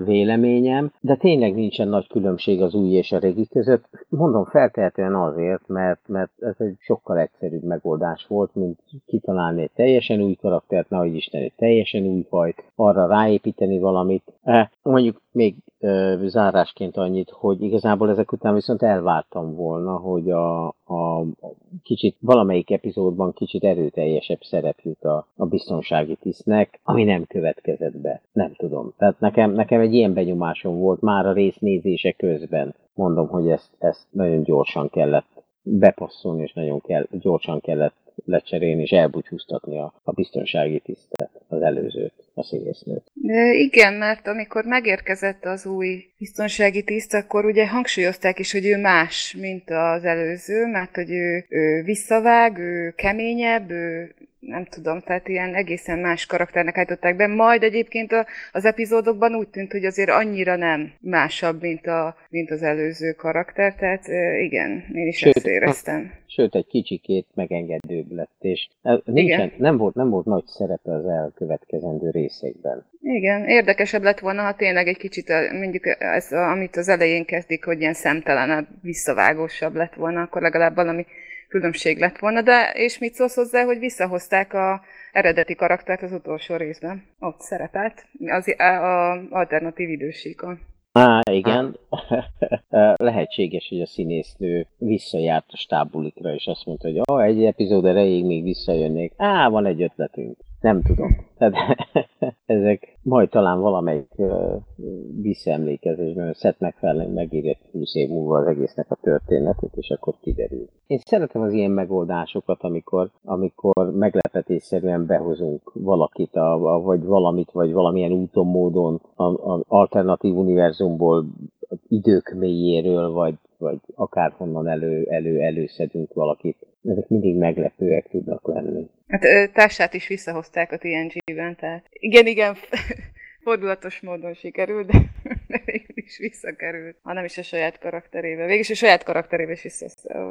véleményem. De tényleg nincsen nagy különbség az új és a régi között. Mondom feltehetően azért, mert, mert ez egy sokkal egyszerűbb megoldás volt, mint kitalálni egy teljesen új karaktert, nehogy Isten egy teljesen új fajt, arra ráépíteni valamit. Mondjuk még zárásként annyit, hogy igazából ezek után viszont elvártam volna, hogy a, a, a kicsit valamelyik epizódban kicsit erőteljesebb szerep jut a, a biztonsági tisztnek, ami nem következett be. Nem tudom. Tehát nekem, nekem egy ilyen benyomásom volt már a rész nézése közben. Mondom, hogy ezt, ezt nagyon gyorsan kellett bepasszolni, és nagyon kell, gyorsan kellett lecserélni és elbúcsúztatni a, a biztonsági tisztet, az előzőt, a színésznőt. Igen, mert amikor megérkezett az új biztonsági tiszt, akkor ugye hangsúlyozták is, hogy ő más, mint az előző, mert hogy ő, ő visszavág, ő keményebb, ő nem tudom, tehát ilyen egészen más karakternek állították be. Majd egyébként a, az epizódokban úgy tűnt, hogy azért annyira nem másabb, mint, a, mint az előző karakter, tehát igen, én is sőt, ezt éreztem. Sőt, egy kicsikét megengedőbb lett, és nincsen, nem, volt, nem volt nagy szerepe az elkövetkezendő részekben. Igen, érdekesebb lett volna, ha tényleg egy kicsit, mondjuk ez, amit az elején kezdik, hogy ilyen szemtelenebb, visszavágósabb lett volna, akkor legalább valami különbség lett volna, de és mit szólsz hozzá, hogy visszahozták a eredeti karaktert az utolsó részben? Ott szerepelt, az a, alternatív idősíkon. Á, igen. Lehetséges, hogy a színésznő visszajárt a stábulikra, és azt mondta, hogy oh, egy epizód erejéig még visszajönnék. Á, van egy ötletünk. Nem tudom. Tehát ezek majd talán valamelyik uh, visszaemlékezésben Seth MacFarlane megírja 20 év múlva az egésznek a történetet, és akkor kiderül. Én szeretem az ilyen megoldásokat, amikor, amikor meglepetésszerűen behozunk valakit, a, a, vagy valamit, vagy valamilyen úton, módon az alternatív univerzumból idők mélyéről, vagy, vagy akárhonnan elő, elő, előszedünk valakit. Ezek mindig meglepőek tudnak lenni. Hát társát is visszahozták a TNG-ben, tehát igen, igen, fordulatos módon sikerült, de, de végül is visszakerült, ha nem is a saját karakterébe. Végül is a saját karakterébe is vissza,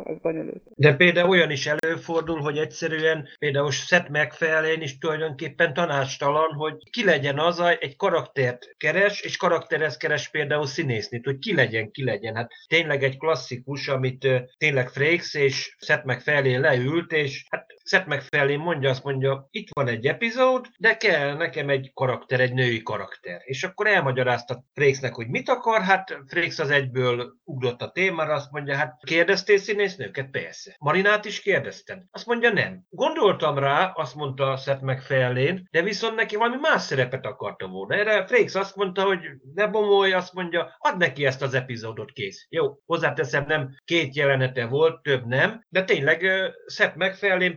az bonyolult. De például olyan is előfordul, hogy egyszerűen például Seth MacFarlane is tulajdonképpen tanácstalan, hogy ki legyen az, egy karaktert keres, és karakterhez keres például színésznit, hogy ki legyen, ki legyen. Hát tényleg egy klasszikus, amit tényleg Frakes és Seth MacFarlane leült, és hát Seth MacFarlane mondja, azt mondja, itt van egy epizód, de kell nekem egy karakter, egy női karakter. És akkor elmagyarázta Frakesnek, hogy mit akar, hát Frakes az egyből ugrott a témára, azt mondja, hát kérdeztél színésznőket? Persze. Marinát is kérdezted? Azt mondja, nem. Gondoltam rá, azt mondta Seth MacFarlane, de viszont neki valami más szerepet akarta volna. Erre Frakes azt mondta, hogy ne bomolj, azt mondja, add neki ezt az epizódot, kész. Jó, hozzáteszem, nem két jelenete volt, több nem, de tényleg Seth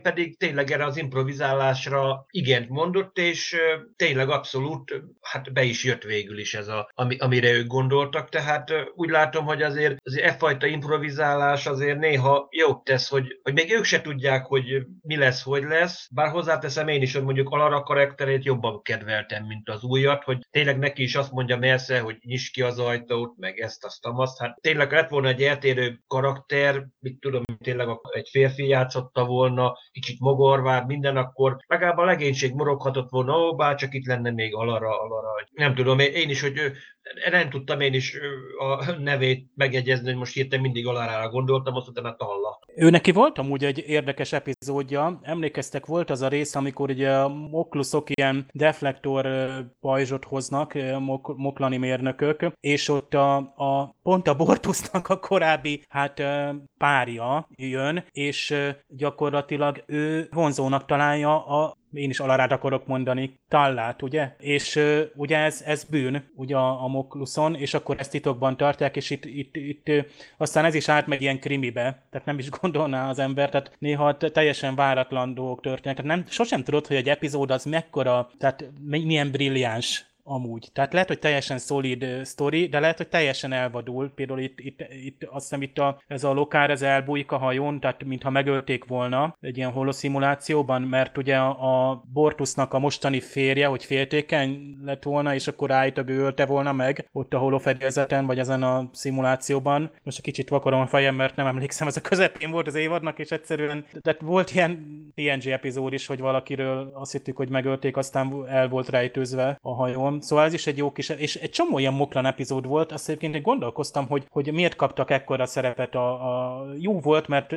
pedig pedig tényleg erre az improvizálásra igent mondott, és tényleg abszolút, hát be is jött végül is ez, a, ami, amire ők gondoltak, tehát úgy látom, hogy azért, azért e fajta improvizálás azért néha jót tesz, hogy, hogy még ők se tudják, hogy mi lesz, hogy lesz, bár hozzáteszem én is, hogy mondjuk Alara karakterét jobban kedveltem, mint az újat, hogy tényleg neki is azt mondja messze, hogy nyis ki az ajtót, meg ezt, azt, azt. Hát tényleg lett volna egy eltérő karakter, mit tudom, tényleg egy férfi játszotta volna, kicsit mogorvár, minden, akkor legalább a legénység moroghatott volna, ó, bár csak itt lenne még alara, alara. Nem tudom, én is, hogy nem tudtam én is a nevét megjegyezni, hogy most hirtelen mindig alarára gondoltam, azt utána Talla. Ő neki volt amúgy egy érdekes epizódja, emlékeztek, volt az a rész, amikor ugye a mokluszok ilyen deflektor pajzsot hoznak, mok, moklani mérnökök, és ott a, a pont a Bortusznak a korábbi hát párja jön, és gyakorlatilag ő vonzónak találja a én is alarát akarok mondani, tallát, ugye? És uh, ugye ez, ez bűn, ugye a, a Mokluszon, és akkor ezt titokban tartják, és itt, itt, itt uh, aztán ez is átmegy ilyen krimibe, tehát nem is gondolná az ember, tehát néha teljesen váratlan dolgok történnek, tehát nem, sosem tudod, hogy egy epizód az mekkora, tehát milyen brilliáns amúgy. Tehát lehet, hogy teljesen szolid sztori, de lehet, hogy teljesen elvadul. Például itt, itt, itt azt hiszem itt a, ez a lokár, ez elbújik a hajón, tehát mintha megölték volna egy ilyen holoszimulációban, mert ugye a, a Bortusnak a mostani férje, hogy féltékeny lett volna, és akkor állítólag ő ölte volna meg ott a holofedélzeten, vagy ezen a szimulációban. Most egy kicsit vakarom a fejem, mert nem emlékszem, ez a közepén volt az évadnak, és egyszerűen, tehát volt ilyen TNG epizód is, hogy valakiről azt hittük, hogy megölték, aztán el volt rejtőzve a hajón. Szóval ez is egy jó kis, és egy csomó ilyen moklan epizód volt, azt egyébként gondolkoztam, hogy, hogy miért kaptak ekkora szerepet. A, a, jó volt, mert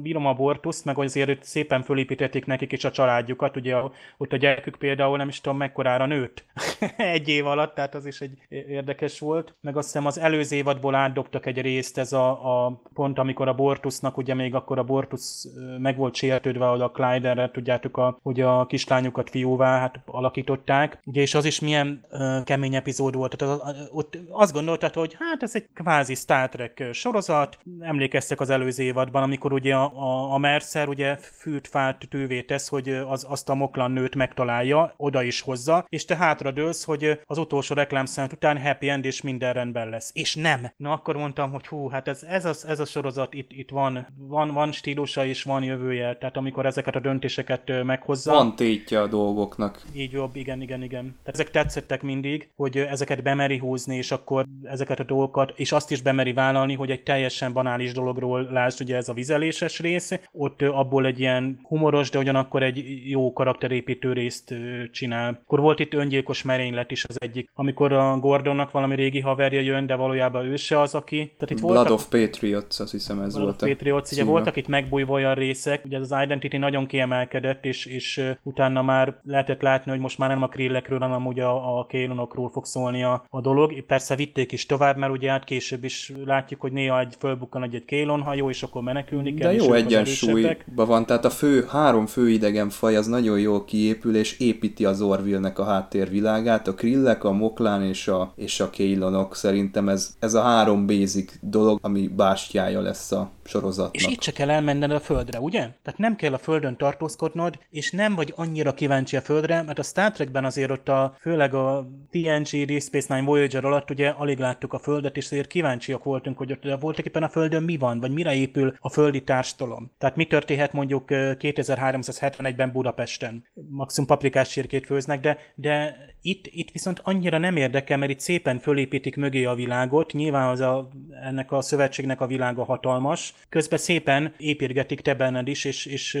bírom a Bortuszt, meg azért szépen fölépítették nekik is a családjukat, ugye ott a gyerekük például nem is tudom mekkorára nőtt egy év alatt, tehát az is egy érdekes volt. Meg azt hiszem az előző évadból átdobtak egy részt, ez a, a pont, amikor a Bortusnak, ugye még akkor a Bortus meg volt sértődve, ahol a Clyderre, tudjátok, a, hogy a kislányukat fiúvá hát alakították, ugye, és az is milyen uh, kemény epizód volt, tehát az, ott azt gondoltad, hogy hát ez egy kvázi Star Trek sorozat, emlékeztek az előző évadban, amikor ugye a, a, a Mercer ugye fűt fát tűvé tesz, hogy az, azt a moklan nőt megtalálja, oda is hozza, és te hátradőlsz, hogy az utolsó reklámszent után happy end és minden rendben lesz. És nem. Na akkor mondtam, hogy hú, hát ez, ez, a, ez a sorozat itt, itt van, van, van stílusa és van jövője, tehát amikor ezeket a döntéseket meghozza. Van tétje a dolgoknak. Így jobb, igen, igen, igen. Tehát ezek tetszettek mindig, hogy ezeket bemeri húzni, és akkor ezeket a dolgokat, és azt is bemeri vállalni, hogy egy teljesen banális dologról lásd, ugye ez a vizeléses rész, ott abból egy ilyen humoros, de ugyanakkor egy jó karakterépítő részt csinál. Akkor volt itt öngyilkos merénylet is az egyik, amikor a Gordonnak valami régi haverja jön, de valójában ő se az, aki. Tehát itt Blood voltak... of Patriots, azt hiszem ez Blood volt. Of Patriots, ugye voltak itt megbújva olyan részek, ugye az Identity nagyon kiemelkedett, és, és utána már lehetett látni, hogy most már nem a krillekről, hanem ugye a, a kélonokról fog szólni a, a dolog. Persze vitték is tovább, mert ugye hát később is látjuk, hogy néha egy fölbukkan egy, egy kélonhajó, és akkor menekülni kell. De jó egyensúlyban van, tehát a fő, három fő idegen faj az nagyon jól kiépül, és építi az Orville-nek a háttérvilágát. A krillek, a moklán és a, és a kélonok szerintem ez, ez a három basic dolog, ami bástyája lesz a sorozatnak. És itt se kell elmenned a földre, ugye? Tehát nem kell a földön tartózkodnod, és nem vagy annyira kíváncsi a földre, mert a Star Trekben azért ott a, főleg a TNG, Deep Space Nine Voyager alatt ugye alig láttuk a földet, és azért kíváncsiak voltunk, hogy ott voltak éppen a földön mi van, vagy mire épül a földi társadalom. Tehát mi történhet mondjuk 2371-ben Budapesten. Maximum paprikás sírkét főznek, de, de itt, itt viszont annyira nem érdekel, mert itt szépen fölépítik mögé a világot, nyilván az a, ennek a szövetségnek a világa hatalmas, közben szépen építgetik te benned is, és, és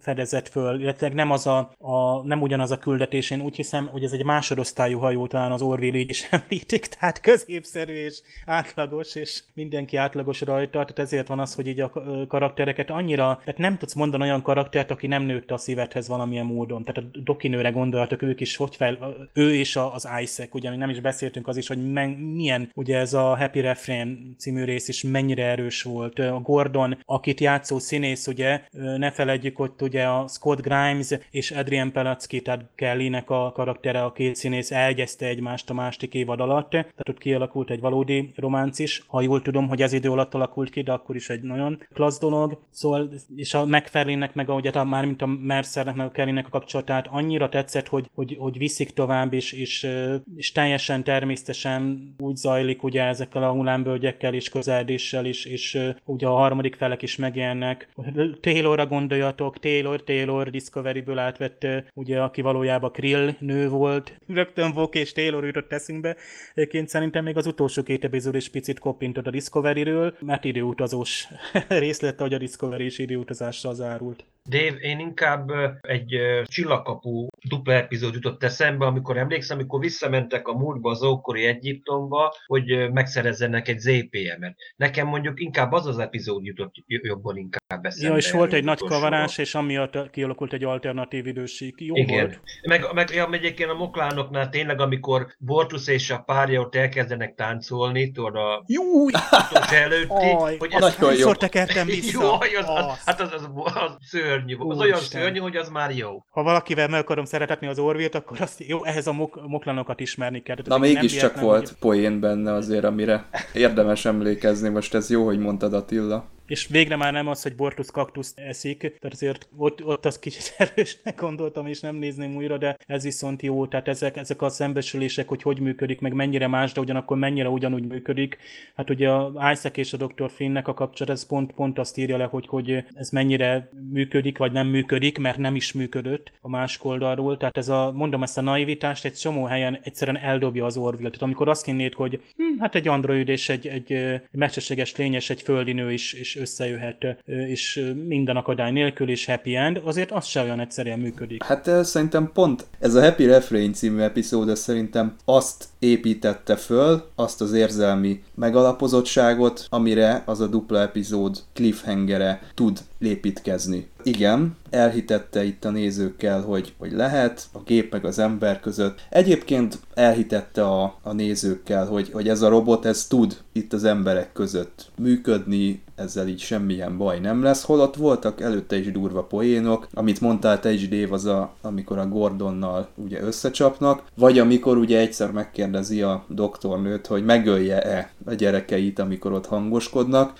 fedezett föl, illetve nem, az a, a, nem ugyanaz a küldetés, én úgy hiszem, hogy ez egy másodosztályú hajó, talán az Orville így is említik, tehát középszerű és átlagos, és mindenki átlagos rajta, tehát ezért van az, hogy így a karaktereket annyira, tehát nem tudsz mondani olyan karaktert, aki nem nőtt a szívedhez valamilyen módon. Tehát a dokinőre gondoltok, ők is hogy fel, és az Isaac, ugye nem is beszéltünk az is, hogy men, milyen, ugye ez a Happy Refrain című rész is mennyire erős volt. A Gordon, akit játszó színész, ugye, ne felejtjük, hogy ugye a Scott Grimes és Adrian Pelacki, tehát Kelly-nek a karaktere, a két színész elgyezte egymást a másik évad alatt, tehát ott kialakult egy valódi románc is. Ha jól tudom, hogy ez idő alatt alakult ki, de akkor is egy nagyon klassz dolog. Szóval, és a McFarlane-nek meg, a, már mint a Mercernek, meg a Kelly-nek a kapcsolatát annyira tetszett, hogy, hogy, hogy viszik tovább, és, és, és teljesen természetesen úgy zajlik ugye ezekkel a hullámbölgyekkel és közeldéssel, és, és ugye a harmadik felek is megjelennek. Taylorra gondoljatok, Taylor, Taylor Discovery-ből átvett, ugye, aki valójában Krill nő volt. Rögtön Vok és Taylor jutott eszünkbe. Egyébként szerintem még az utolsó két epizód is picit koppintott a Discovery-ről, mert időutazós részlet, hogy a Discovery is időutazással zárult. Dave, én inkább egy csillagkapu dupla epizód jutott eszembe, amikor emlékszem, amikor visszamentek a múltba az ókori Egyiptomba, hogy megszerezzenek egy ZPM-et. Nekem mondjuk inkább az az epizód jutott jobban inkább eszembe. Ja, és volt egy nagy kavarás, és amiatt kialakult egy alternatív időség. Jó Igen. volt. Meg, meg ja, egyébként a moklánoknál tényleg, amikor Bortus és a párja ott elkezdenek táncolni, tudod a Júj! előtti, Aj, hogy ezt hányszor tekertem vissza? Jó, az, az, hát az, az, az, az szörnyű. Az olyan szörnyű, hogy az már jó. Ha valakivel meg akarom szeretetni az orvét, akkor azt jó, ehhez a mok- moklanokat ismerni kell. Na mégiscsak volt hogy... poén benne azért, amire érdemes emlékezni. Most ez jó, hogy mondtad Attila. És végre már nem az, hogy Bortus kaktuszt eszik, tehát azért ott, ott az kicsit erősnek gondoltam, és nem nézném újra, de ez viszont jó, tehát ezek, ezek a szembesülések, hogy hogy működik, meg mennyire más, de ugyanakkor mennyire ugyanúgy működik. Hát ugye a Isaac és a Dr. Finnnek a kapcsolat, ez pont, pont azt írja le, hogy, hogy ez mennyire működik, vagy nem működik, mert nem is működött a másik oldalról. Tehát ez a, mondom ezt a naivitást, egy csomó helyen egyszerűen eldobja az Orville. Tehát amikor azt hinnéd, hogy hm, hát egy android és egy, egy, egy mesterséges lény és egy földi nő is, is összejöhet, és minden akadály nélkül, és happy end, azért az se olyan egyszerűen működik. Hát szerintem pont ez a Happy Refrain című epizód, szerintem azt építette föl, azt az érzelmi megalapozottságot, amire az a dupla epizód cliffhangere tud lépítkezni. Igen, elhitette itt a nézőkkel, hogy, hogy lehet a gép meg az ember között. Egyébként elhitette a, a nézőkkel, hogy, hogy ez a robot, ez tud itt az emberek között működni, ezzel így semmilyen baj nem lesz, holott voltak előtte is durva poénok, amit mondtál te is, Dave, az a, amikor a Gordonnal ugye összecsapnak, vagy amikor ugye egyszer megkérdezi a doktornőt, hogy megölje-e a gyerekeit, amikor ott hangoskodnak,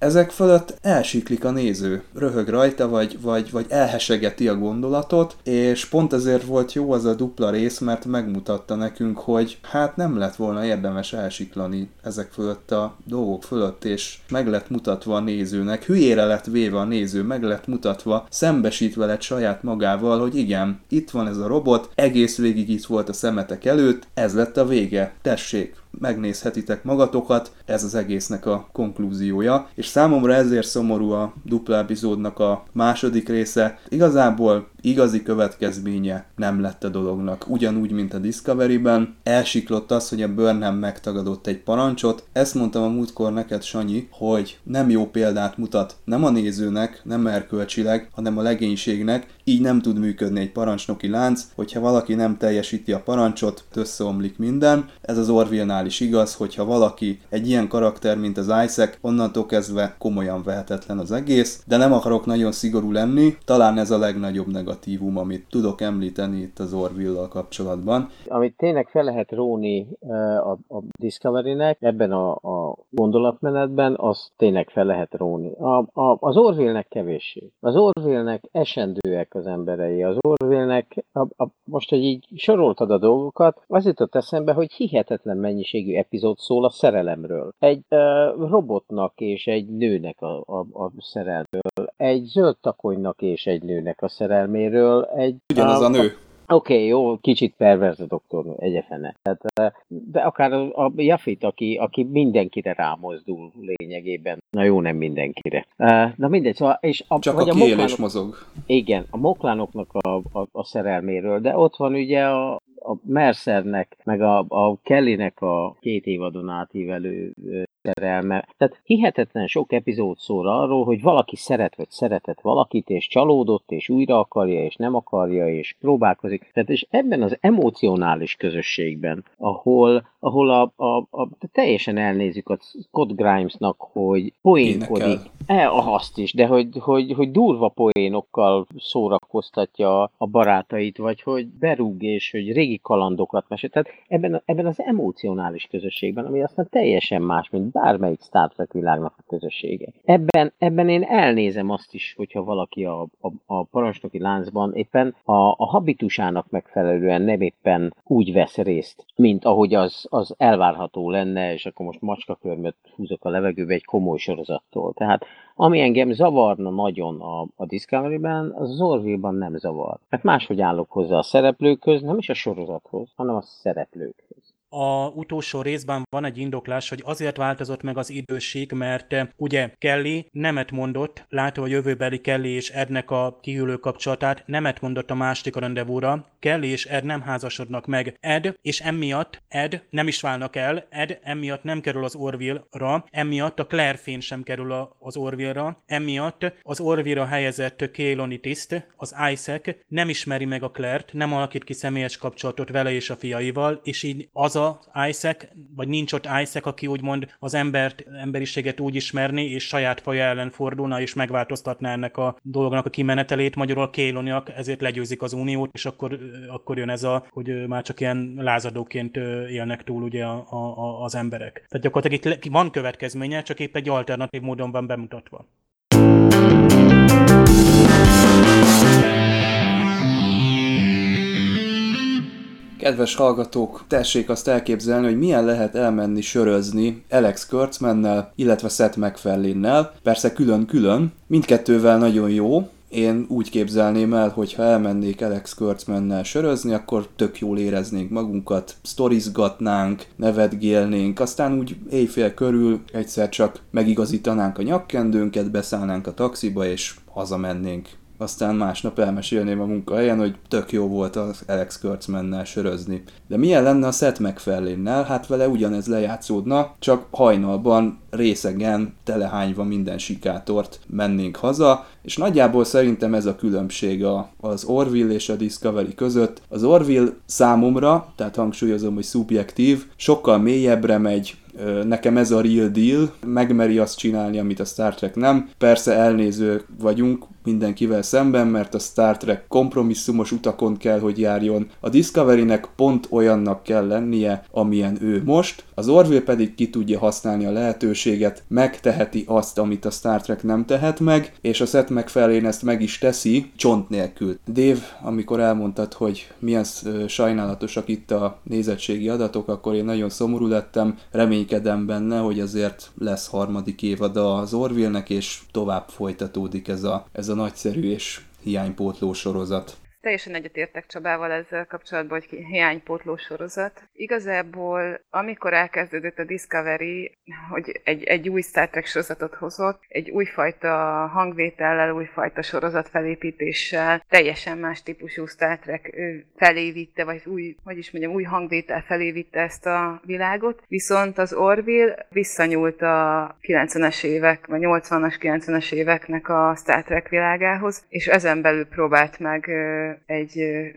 ezek fölött elsiklik a néző, röhög rajta, vagy, vagy, vagy elhesegeti a gondolatot, és pont ezért volt jó az a dupla rész, mert megmutatta nekünk, hogy hát nem lett volna érdemes elsiklani ezek fölött a dolgok fölött, és meg lett mutatva a nézőnek, hülyére lett véve a néző, meg lett mutatva, szembesítve lett saját magával, hogy igen, itt van ez a robot, egész végig itt volt a szemetek előtt, ez lett a vége, tessék, megnézhetitek magatokat, ez az egésznek a konklúziója, és számomra ezért szomorú a dupla epizódnak a második része. Igazából igazi következménye nem lett a dolognak. Ugyanúgy, mint a Discovery-ben, elsiklott az, hogy a Burnham megtagadott egy parancsot. Ezt mondtam a múltkor neked, Sanyi, hogy nem jó példát mutat nem a nézőnek, nem erkölcsileg, hanem a legénységnek, így nem tud működni egy parancsnoki lánc, hogyha valaki nem teljesíti a parancsot, összeomlik minden. Ez az Orville-nál is igaz, hogyha valaki egy ilyen karakter, mint az Isaac, onnantól kezdve komolyan vehetetlen az egész, de nem akarok nagyon szigorú lenni, talán ez a legnagyobb negatív negatívum, amit tudok említeni itt az Orville-lal kapcsolatban. Amit tényleg fel lehet róni a, a Discovery-nek ebben a, a gondolatmenetben, az tényleg fel lehet róni. A, a, az Orville-nek kevéssé. Az Orville-nek esendőek az emberei. Az Orville-nek, a, a, most, hogy így soroltad a dolgokat, az jutott eszembe, hogy hihetetlen mennyiségű epizód szól a szerelemről. Egy uh, robotnak és egy nőnek a, a, a szerelmről, egy zöld takonynak és egy nőnek a szerelméről, szeméről egy... Ugyanaz a, a nő. Oké, okay, jó, kicsit perverz a doktor, egyefene. Tehát, de akár a Jafit, aki, aki mindenkire rámozdul lényegében. Na jó, nem mindenkire. Na mindegy, szóval... És a, Csak vagy a, a moklánok, mozog. Igen, a moklánoknak a, a, a szerelméről, de ott van ugye a, a Mercernek, meg a, a Kellynek a két évadon átívelő szerelme. Tehát hihetetlen sok epizód szól arról, hogy valaki szeret vagy szeretett valakit, és csalódott, és újra akarja, és nem akarja, és próbálkozik. Tehát és ebben az emocionális közösségben, ahol, ahol a, a, a, teljesen elnézik a Scott Grimesnak, hogy poénkodik, e, azt is, de hogy, hogy, hogy durva poénokkal szórakoztatja a barátait, vagy hogy berúg, és hogy régi kalandokat mesél. Tehát ebben, ebben az emocionális közösségben, ami aztán teljesen más, mint bármelyik Star Trek világnak a közössége. Ebben, ebben én elnézem azt is, hogyha valaki a, a, a parancsnoki láncban éppen a, a habitusának megfelelően nem éppen úgy vesz részt, mint ahogy az, az elvárható lenne, és akkor most macskakörmöt húzok a levegőbe egy komoly sorozattól. Tehát ami engem zavarna nagyon a, a Discovery-ben, az az Orville-ban nem zavar. Mert máshogy állok hozzá a szereplőkhöz, nem is a sorozathoz, hanem a szereplőkhöz a utolsó részben van egy indoklás, hogy azért változott meg az időség, mert eh, ugye Kelly nemet mondott, látva a jövőbeli Kelly és Ednek a kihűlő kapcsolatát, nemet mondott a másik rendezvúra, Kelly és Ed nem házasodnak meg. Ed, és emiatt Ed nem is válnak el, Ed emiatt nem kerül az Orville-ra, emiatt a Claire fény sem kerül az Orville-ra, emiatt az Orville-ra helyezett Kéloni tiszt, az Isaac nem ismeri meg a Claire-t, nem alakít ki személyes kapcsolatot vele és a fiaival, és így az az Isaac, vagy nincs ott Isaac, aki úgymond az embert, emberiséget úgy ismerni, és saját faja ellen fordulna, és megváltoztatná ennek a dolognak a kimenetelét. Magyarul a kéloniak ezért legyőzik az uniót, és akkor, akkor jön ez a, hogy már csak ilyen lázadóként élnek túl ugye a, a, az emberek. Tehát gyakorlatilag itt van következménye, csak épp egy alternatív módon van bemutatva. Kedves hallgatók, tessék azt elképzelni, hogy milyen lehet elmenni sörözni Alex Kurtzmannel, illetve Seth MacFarlane-nel, persze külön-külön, mindkettővel nagyon jó, én úgy képzelném el, hogy ha elmennék Alex Kurtzmannel sörözni, akkor tök jól éreznénk magunkat, sztorizgatnánk, nevetgélnénk, aztán úgy éjfél körül egyszer csak megigazítanánk a nyakkendőnket, beszállnánk a taxiba és hazamennénk aztán másnap elmesélném a munkahelyen, hogy tök jó volt az Alex Kurtzmannel sörözni. De milyen lenne a Seth MacFarlane-nel? Hát vele ugyanez lejátszódna, csak hajnalban részegen telehányva minden sikátort mennénk haza, és nagyjából szerintem ez a különbség a, az Orville és a Discovery között. Az Orville számomra, tehát hangsúlyozom, hogy szubjektív, sokkal mélyebbre megy, nekem ez a real deal, megmeri azt csinálni, amit a Star Trek nem. Persze elnéző vagyunk mindenkivel szemben, mert a Star Trek kompromisszumos utakon kell, hogy járjon. A Discovery-nek pont olyannak kell lennie, amilyen ő most, az Orville pedig ki tudja használni a lehetőséget, megteheti azt, amit a Star Trek nem tehet meg, és a Seth MacFarlane ezt meg is teszi, csont nélkül. Dave, amikor elmondtad, hogy milyen sajnálatosak itt a nézettségi adatok, akkor én nagyon szomorú lettem, reménykedem benne, hogy azért lesz harmadik évad az Orville-nek, és tovább folytatódik ez a, ez a nagyszerű és hiánypótló sorozat. Teljesen egyetértek Csabával ezzel kapcsolatban, hogy hiánypótló sorozat. Igazából, amikor elkezdődött a Discovery, hogy egy, egy új Star Trek sorozatot hozott, egy újfajta hangvétellel, újfajta sorozat felépítéssel, teljesen más típusú Star Trek felé vitte, vagy új, hogy is mondjam, új hangvétel felé vitte ezt a világot. Viszont az Orville visszanyúlt a 90-es évek, vagy 80-as, 90-es éveknek a Star Trek világához, és ezen belül próbált meg egy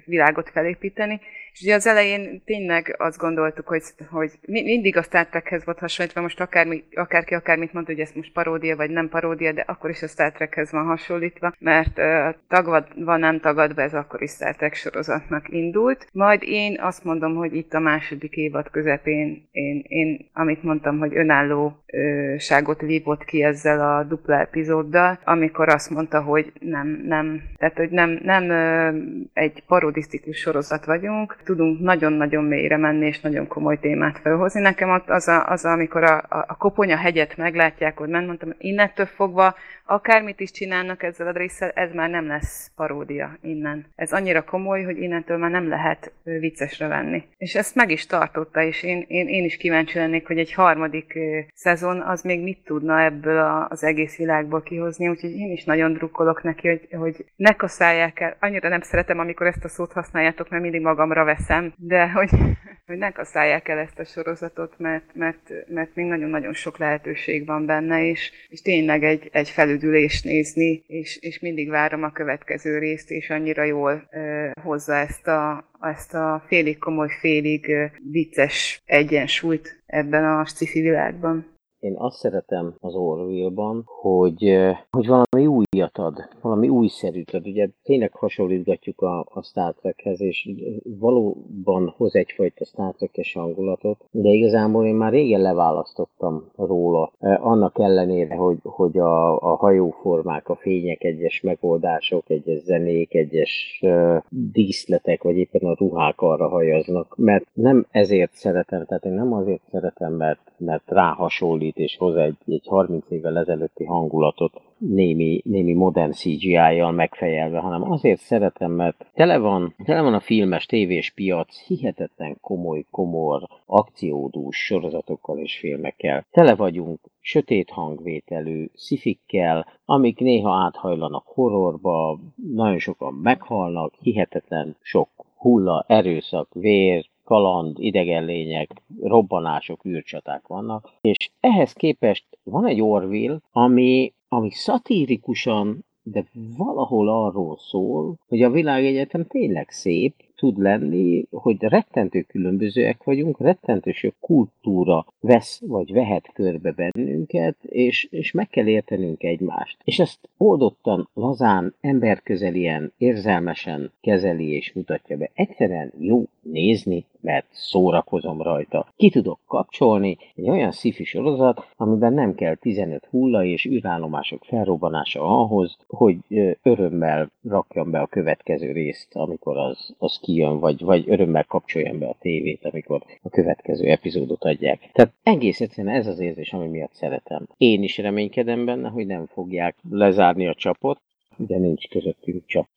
világot felépíteni, és ugye az elején tényleg azt gondoltuk, hogy, hogy mindig a Star Trekhez volt hasonlítva, most akármi, akárki akármit mondta, hogy ez most paródia vagy nem paródia, de akkor is a Star Trekhez van hasonlítva, mert uh, tagadva, nem tagadva ez akkor is Star Trek sorozatnak indult. Majd én azt mondom, hogy itt a második évad közepén én, én amit mondtam, hogy önálló uh, ságot vívott ki ezzel a dupla epizóddal, amikor azt mondta, hogy nem, nem, tehát hogy nem, nem egy parodisztikus sorozat vagyunk, tudunk nagyon-nagyon mélyre menni, és nagyon komoly témát felhozni. Nekem ott az, a, az a, amikor a, a, koponya hegyet meglátják, hogy ment, mondtam, innentől fogva akármit is csinálnak ezzel a résszel, ez már nem lesz paródia innen. Ez annyira komoly, hogy innentől már nem lehet viccesre venni. És ezt meg is tartotta, és én, én, én is kíváncsi lennék, hogy egy harmadik szezon az még mit tudna ebből a, az egész világból kihozni, úgyhogy én is nagyon drukkolok neki, hogy, hogy ne kaszálják el. Annyira nem szeretem, amikor ezt a szót használjátok, mert mindig magamra veszem, de hogy, hogy ne kaszálják el ezt a sorozatot, mert, mert, mert még nagyon-nagyon sok lehetőség van benne, és, és tényleg egy, egy felüdülés nézni, és, és mindig várom a következő részt, és annyira jól ö, hozza ezt a, ezt a félig komoly, félig vicces egyensúlyt ebben a sci világban. Én azt szeretem az Orville-ban, hogy, hogy valami újat ad, valami újszerűt ad. Ugye tényleg hasonlítgatjuk a, a Star Trekhez, és valóban hoz egyfajta Star Trek-es hangulatot, de igazából én már régen leválasztottam róla. Eh, annak ellenére, hogy, hogy a, a hajóformák, a fények, egyes megoldások, egyes zenék, egyes uh, díszletek, vagy éppen a ruhák arra hajaznak, mert nem ezért szeretem, tehát én nem azért szeretem, mert, mert ráhasonlít és hoz egy, egy 30 évvel ezelőtti hangulatot némi, némi modern CGI-jal megfejelve, hanem azért szeretem, mert tele van, tele van a filmes tévés piac hihetetlen komoly, komor, akciódús sorozatokkal és filmekkel. Tele vagyunk sötét hangvételű szifikkel, amik néha áthajlanak horrorba, nagyon sokan meghalnak, hihetetlen sok hulla, erőszak, vér, kaland, idegenlények, robbanások, űrcsaták vannak, és ehhez képest van egy Orville, ami, ami szatírikusan, de valahol arról szól, hogy a világegyetem tényleg szép, tud lenni, hogy rettentő különbözőek vagyunk, rettentő sok kultúra vesz vagy vehet körbe bennünket, és, és meg kell értenünk egymást. És ezt oldottan, lazán, emberközelien, érzelmesen kezeli és mutatja be. Egyszerűen jó nézni, mert szórakozom rajta. Ki tudok kapcsolni egy olyan sci sorozat, amiben nem kell 15 hulla és űrállomások felrobbanása ahhoz, hogy örömmel rakjam be a következő részt, amikor az, az kijön, vagy, vagy örömmel kapcsoljam be a tévét, amikor a következő epizódot adják. Tehát egész egyszerűen ez az érzés, ami miatt szeretem. Én is reménykedem benne, hogy nem fogják lezárni a csapot, de nincs közöttünk csap.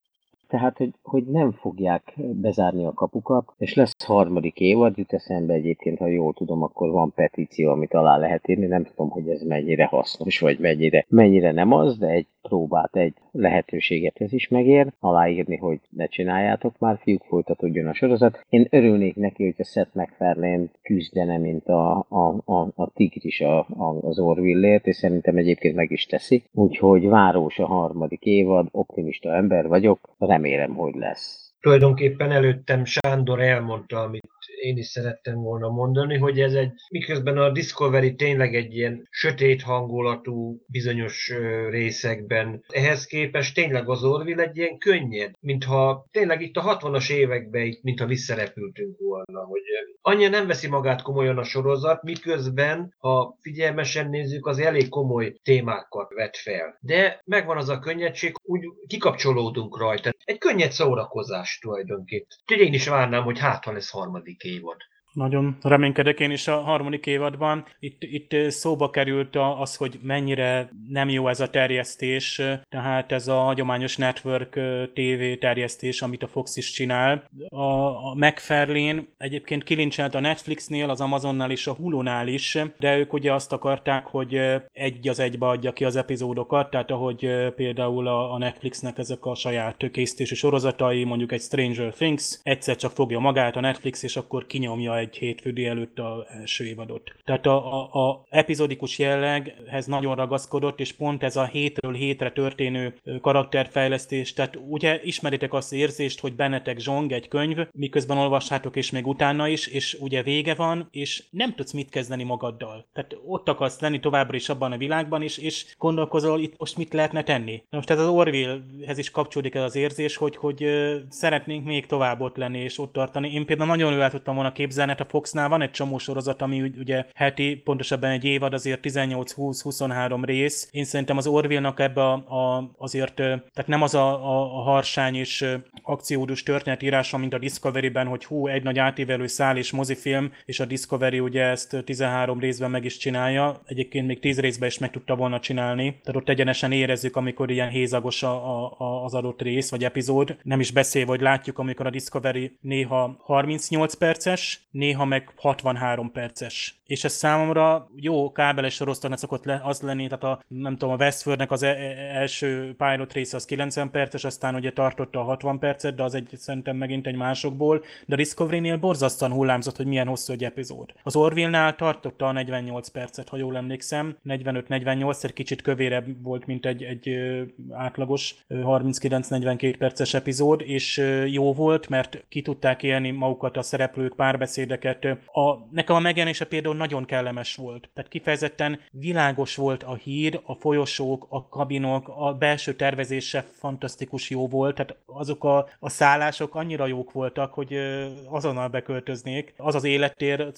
Tehát, hogy, hogy nem fogják bezárni a kapukat, és lesz harmadik évad, jut eszembe egyébként, ha jól tudom, akkor van petíció, amit alá lehet írni, nem tudom, hogy ez mennyire hasznos, vagy mennyire, mennyire nem az, de egy próbát, egy lehetőséget ez is megér, aláírni, hogy ne csináljátok már, fiúk, folytatódjon a sorozat. Én örülnék neki, hogy a Seth MacFarlane küzdene, mint a, a, a, a tigris a, a, az Orvillért, és szerintem egyébként meg is teszi. Úgyhogy várós a harmadik évad, optimista ember vagyok, remélem, hogy lesz tulajdonképpen előttem Sándor elmondta, amit én is szerettem volna mondani, hogy ez egy, miközben a Discovery tényleg egy ilyen sötét hangulatú bizonyos részekben, ehhez képest tényleg az Orville egy ilyen könnyed, mintha tényleg itt a 60-as években, itt, mintha visszarepültünk volna, hogy annyira nem veszi magát komolyan a sorozat, miközben, ha figyelmesen nézzük, az elég komoly témákat vet fel. De megvan az a könnyedség, úgy kikapcsolódunk rajta. Egy könnyed szórakozás tulajdonképpen. Úgyhogy én is várnám, hogy hát ha lesz harmadik évad. Nagyon reménykedek én is a harmadik évadban. Itt, itt szóba került az, hogy mennyire nem jó ez a terjesztés, tehát ez a hagyományos network TV terjesztés, amit a Fox is csinál. A, a McFarlane egyébként kilincselt a Netflixnél, az Amazonnál és a Hulu-nál is, de ők ugye azt akarták, hogy egy az egybe adja ki az epizódokat, tehát ahogy például a, a Netflixnek ezek a saját készítési sorozatai, mondjuk egy Stranger Things, egyszer csak fogja magát a Netflix, és akkor kinyomja egy egy hétfődi előtt a első évadot. Tehát a, a, a epizódikus jelleghez nagyon ragaszkodott, és pont ez a hétről hétre történő karakterfejlesztés, tehát ugye ismeritek azt az érzést, hogy bennetek zsong egy könyv, miközben olvassátok, és még utána is, és ugye vége van, és nem tudsz mit kezdeni magaddal. Tehát ott akarsz lenni továbbra is abban a világban, is, és gondolkozol, itt most mit lehetne tenni. Na most tehát az Orville-hez is kapcsolódik ez az érzés, hogy, hogy szeretnénk még tovább ott lenni és ott tartani. Én például nagyon jól tudtam volna képzelni, hát a Foxnál van egy csomó sorozat, ami ugye heti, pontosabban egy évad azért 18-20-23 rész. Én szerintem az Orville-nak ebbe a, a, azért, tehát nem az a, a, a harsány és akciódus történetírása, mint a Discovery-ben, hogy hú, egy nagy átívelő szál és mozifilm, és a Discovery ugye ezt 13 részben meg is csinálja. Egyébként még 10 részben is meg tudta volna csinálni. Tehát ott egyenesen érezzük, amikor ilyen hézagos a, a, az adott rész vagy epizód. Nem is beszél, vagy látjuk, amikor a Discovery néha 38 perces, néha meg 63 perces. És ez számomra jó kábeles sorozatnak szokott le, az lenni, tehát a, nem tudom, a Westfordnek az e- e- első pilot része az 90 perces, aztán ugye tartotta a 60 percet, de az egy szerintem megint egy másokból, de a Discovery-nél borzasztóan hullámzott, hogy milyen hosszú egy epizód. Az Orville-nál tartotta a 48 percet, ha jól emlékszem, 45-48, egy kicsit kövérebb volt, mint egy, egy átlagos 39-42 perces epizód, és jó volt, mert ki tudták élni magukat a szereplők párbeszédeket. A, nekem a megjelenése például nagyon kellemes volt. Tehát kifejezetten világos volt a hír, a folyosók, a kabinok, a belső tervezése fantasztikus jó volt, tehát azok a, a szállások annyira jók voltak, hogy azonnal beköltöznék. Az az élettér,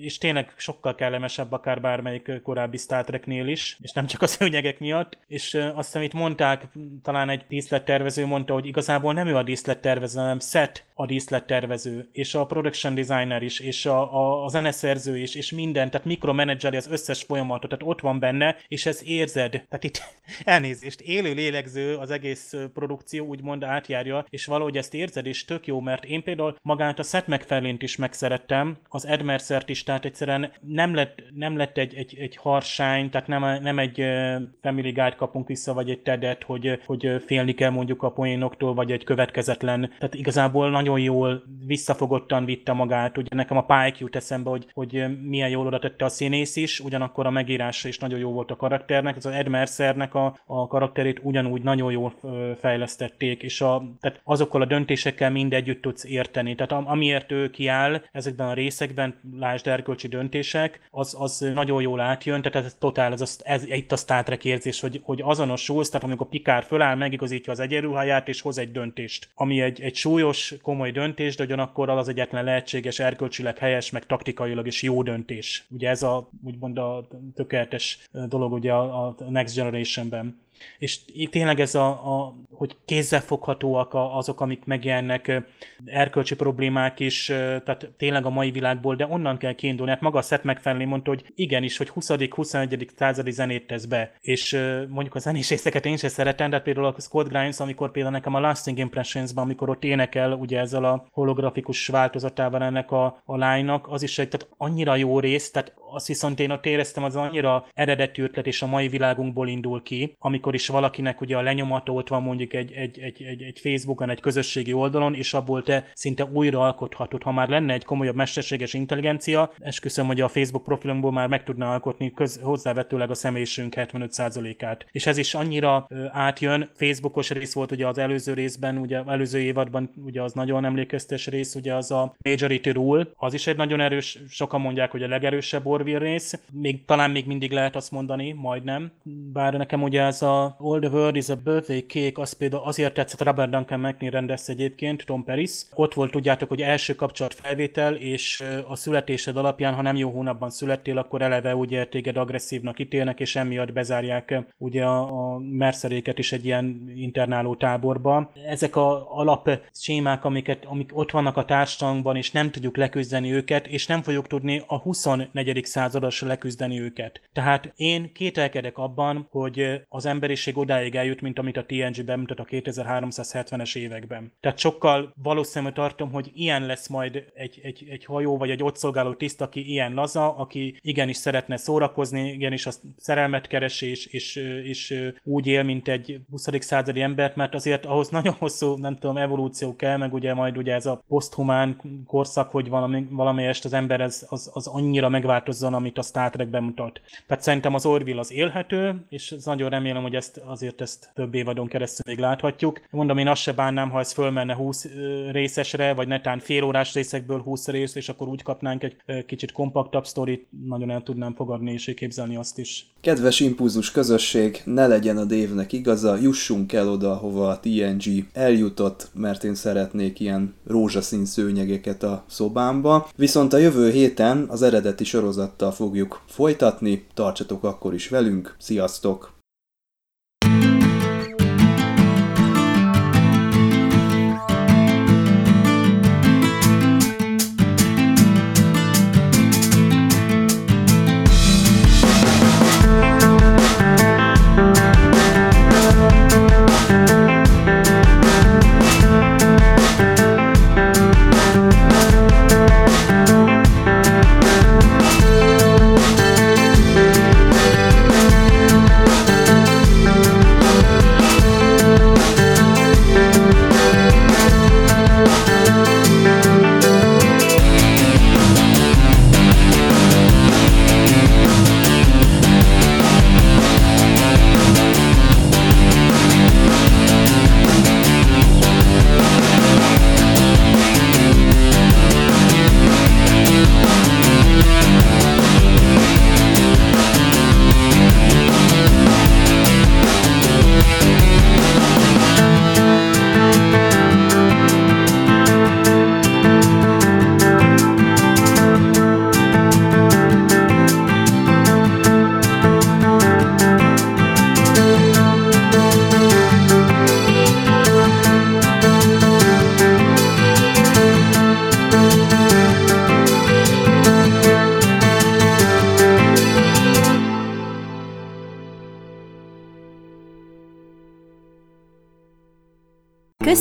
és tényleg sokkal kellemesebb akár bármelyik korábbi Star Treknél is, és nem csak a szőnyegek miatt. És azt itt mondták, talán egy díszlettervező mondta, hogy igazából nem ő a díszlettervező, hanem Seth a díszlettervező, és a production designer is, és a, a, a zeneszerző is, és minden, tehát mikromenedzseri az összes folyamatot, tehát ott van benne, és ez érzed. Tehát itt elnézést, élő lélegző az egész produkció úgymond átjárja, és valahogy ezt érzed, és tök jó, mert én például magát a Seth MacFarlane-t is megszerettem, az Ed Mercer-t is, tehát egyszerűen nem lett, nem lett egy, egy, egy harsány, tehát nem, nem egy Family Guide kapunk vissza, vagy egy tedet, hogy, hogy félni kell mondjuk a poénoktól, vagy egy következetlen, tehát igazából nagyon nagyon jól visszafogottan vitte magát. Ugye nekem a Pike jut eszembe, hogy, hogy milyen jól oda tette a színész is, ugyanakkor a megírása is nagyon jó volt a karakternek. Az Ed Mercernek a, a karakterét ugyanúgy nagyon jól fejlesztették, és a, tehát azokkal a döntésekkel mind együtt tudsz érteni. Tehát amiért ő kiáll ezekben a részekben, lásd erkölcsi döntések, az, az nagyon jól átjön, tehát ez totál, ez, ez, ez itt a Star Trek érzés, hogy, hogy azonosulsz, tehát amikor Pikár föláll, megigazítja az egyenruháját, és hoz egy döntést, ami egy, egy súlyos, komoly döntés, de ugyanakkor az egyetlen lehetséges, erkölcsileg helyes, meg taktikailag is jó döntés. Ugye ez a, úgymond a tökéletes dolog ugye a, Next Generation-ben. És tényleg ez a, a hogy kézzelfoghatóak azok, amik megjelennek, erkölcsi problémák is, tehát tényleg a mai világból, de onnan kell kiindulni. Hát maga a Seth MacFarlane mondta, hogy igenis, hogy 20.-21. századi zenét tesz be, és mondjuk a zenés részeket én sem szeretem, de például a Scott Grimes, amikor például nekem a Lasting Impressions-ban, amikor ott énekel ugye ezzel a holografikus változatával ennek a, a lánynak, az is egy tehát annyira jó rész, tehát azt viszont én ott éreztem, az annyira eredeti ötlet és a mai világunkból indul ki, amikor is valakinek ugye a lenyomata ott van mondjuk egy, egy, egy, egy, egy Facebookon, egy közösségi oldalon, és abból te szinte újra alkothatod. Ha már lenne egy komolyabb mesterséges intelligencia, esküszöm, hogy a Facebook profilunkból már meg tudna alkotni köz, hozzávetőleg a személyiségünk 75%-át. És ez is annyira ö, átjön, Facebookos rész volt ugye az előző részben, ugye előző évadban ugye az nagyon emlékeztes rész, ugye az a Majority Rule, az is egy nagyon erős, sokan mondják, hogy a legerősebb Orville rész, még talán még mindig lehet azt mondani, majdnem, bár nekem ugye ez a All the World is a Birthday Cake, az például azért tetszett, Robert Duncan McNeil rendezte egyébként, Tom Paris. Ott volt, tudjátok, hogy első kapcsolat felvétel, és a születésed alapján, ha nem jó hónapban születtél, akkor eleve ugye téged agresszívnak ítélnek, és emiatt bezárják ugye a, a merszeréket is egy ilyen internáló táborba. Ezek a alap sémák, amiket, amik ott vannak a társadalomban, és nem tudjuk leküzdeni őket, és nem fogjuk tudni a 24. százados leküzdeni őket. Tehát én kételkedek abban, hogy az emberiség odáig eljut, mint amit a TNG bemutat a 2370-es években. Tehát sokkal valószínű tartom, hogy ilyen lesz majd egy, egy, egy hajó vagy egy ott szolgáló tiszt, aki ilyen laza, aki igenis szeretne szórakozni, igenis a szerelmet keresés, és, és, és úgy él, mint egy 20. századi embert, mert azért ahhoz nagyon hosszú, nem tudom, evolúció kell, meg ugye majd ugye ez a poszthumán korszak, hogy valami, valamelyest az ember az, az, az annyira megváltozzon, amit a Star Trek bemutat. Tehát szerintem az Orville az élhető, és nagyon remélem, hogy ezt azért ezt több évadon keresztül még láthatjuk. Mondom, én azt se bánnám, ha ez fölmenne 20 részesre, vagy netán fél órás részekből 20 rész, és akkor úgy kapnánk egy kicsit kompaktabb sztorit, nagyon el tudnám fogadni és képzelni azt is. Kedves impulzus közösség, ne legyen a dévnek igaza, jussunk el oda, hova a TNG eljutott, mert én szeretnék ilyen rózsaszín szőnyegeket a szobámba. Viszont a jövő héten az eredeti sorozattal fogjuk folytatni, tartsatok akkor is velünk, sziasztok!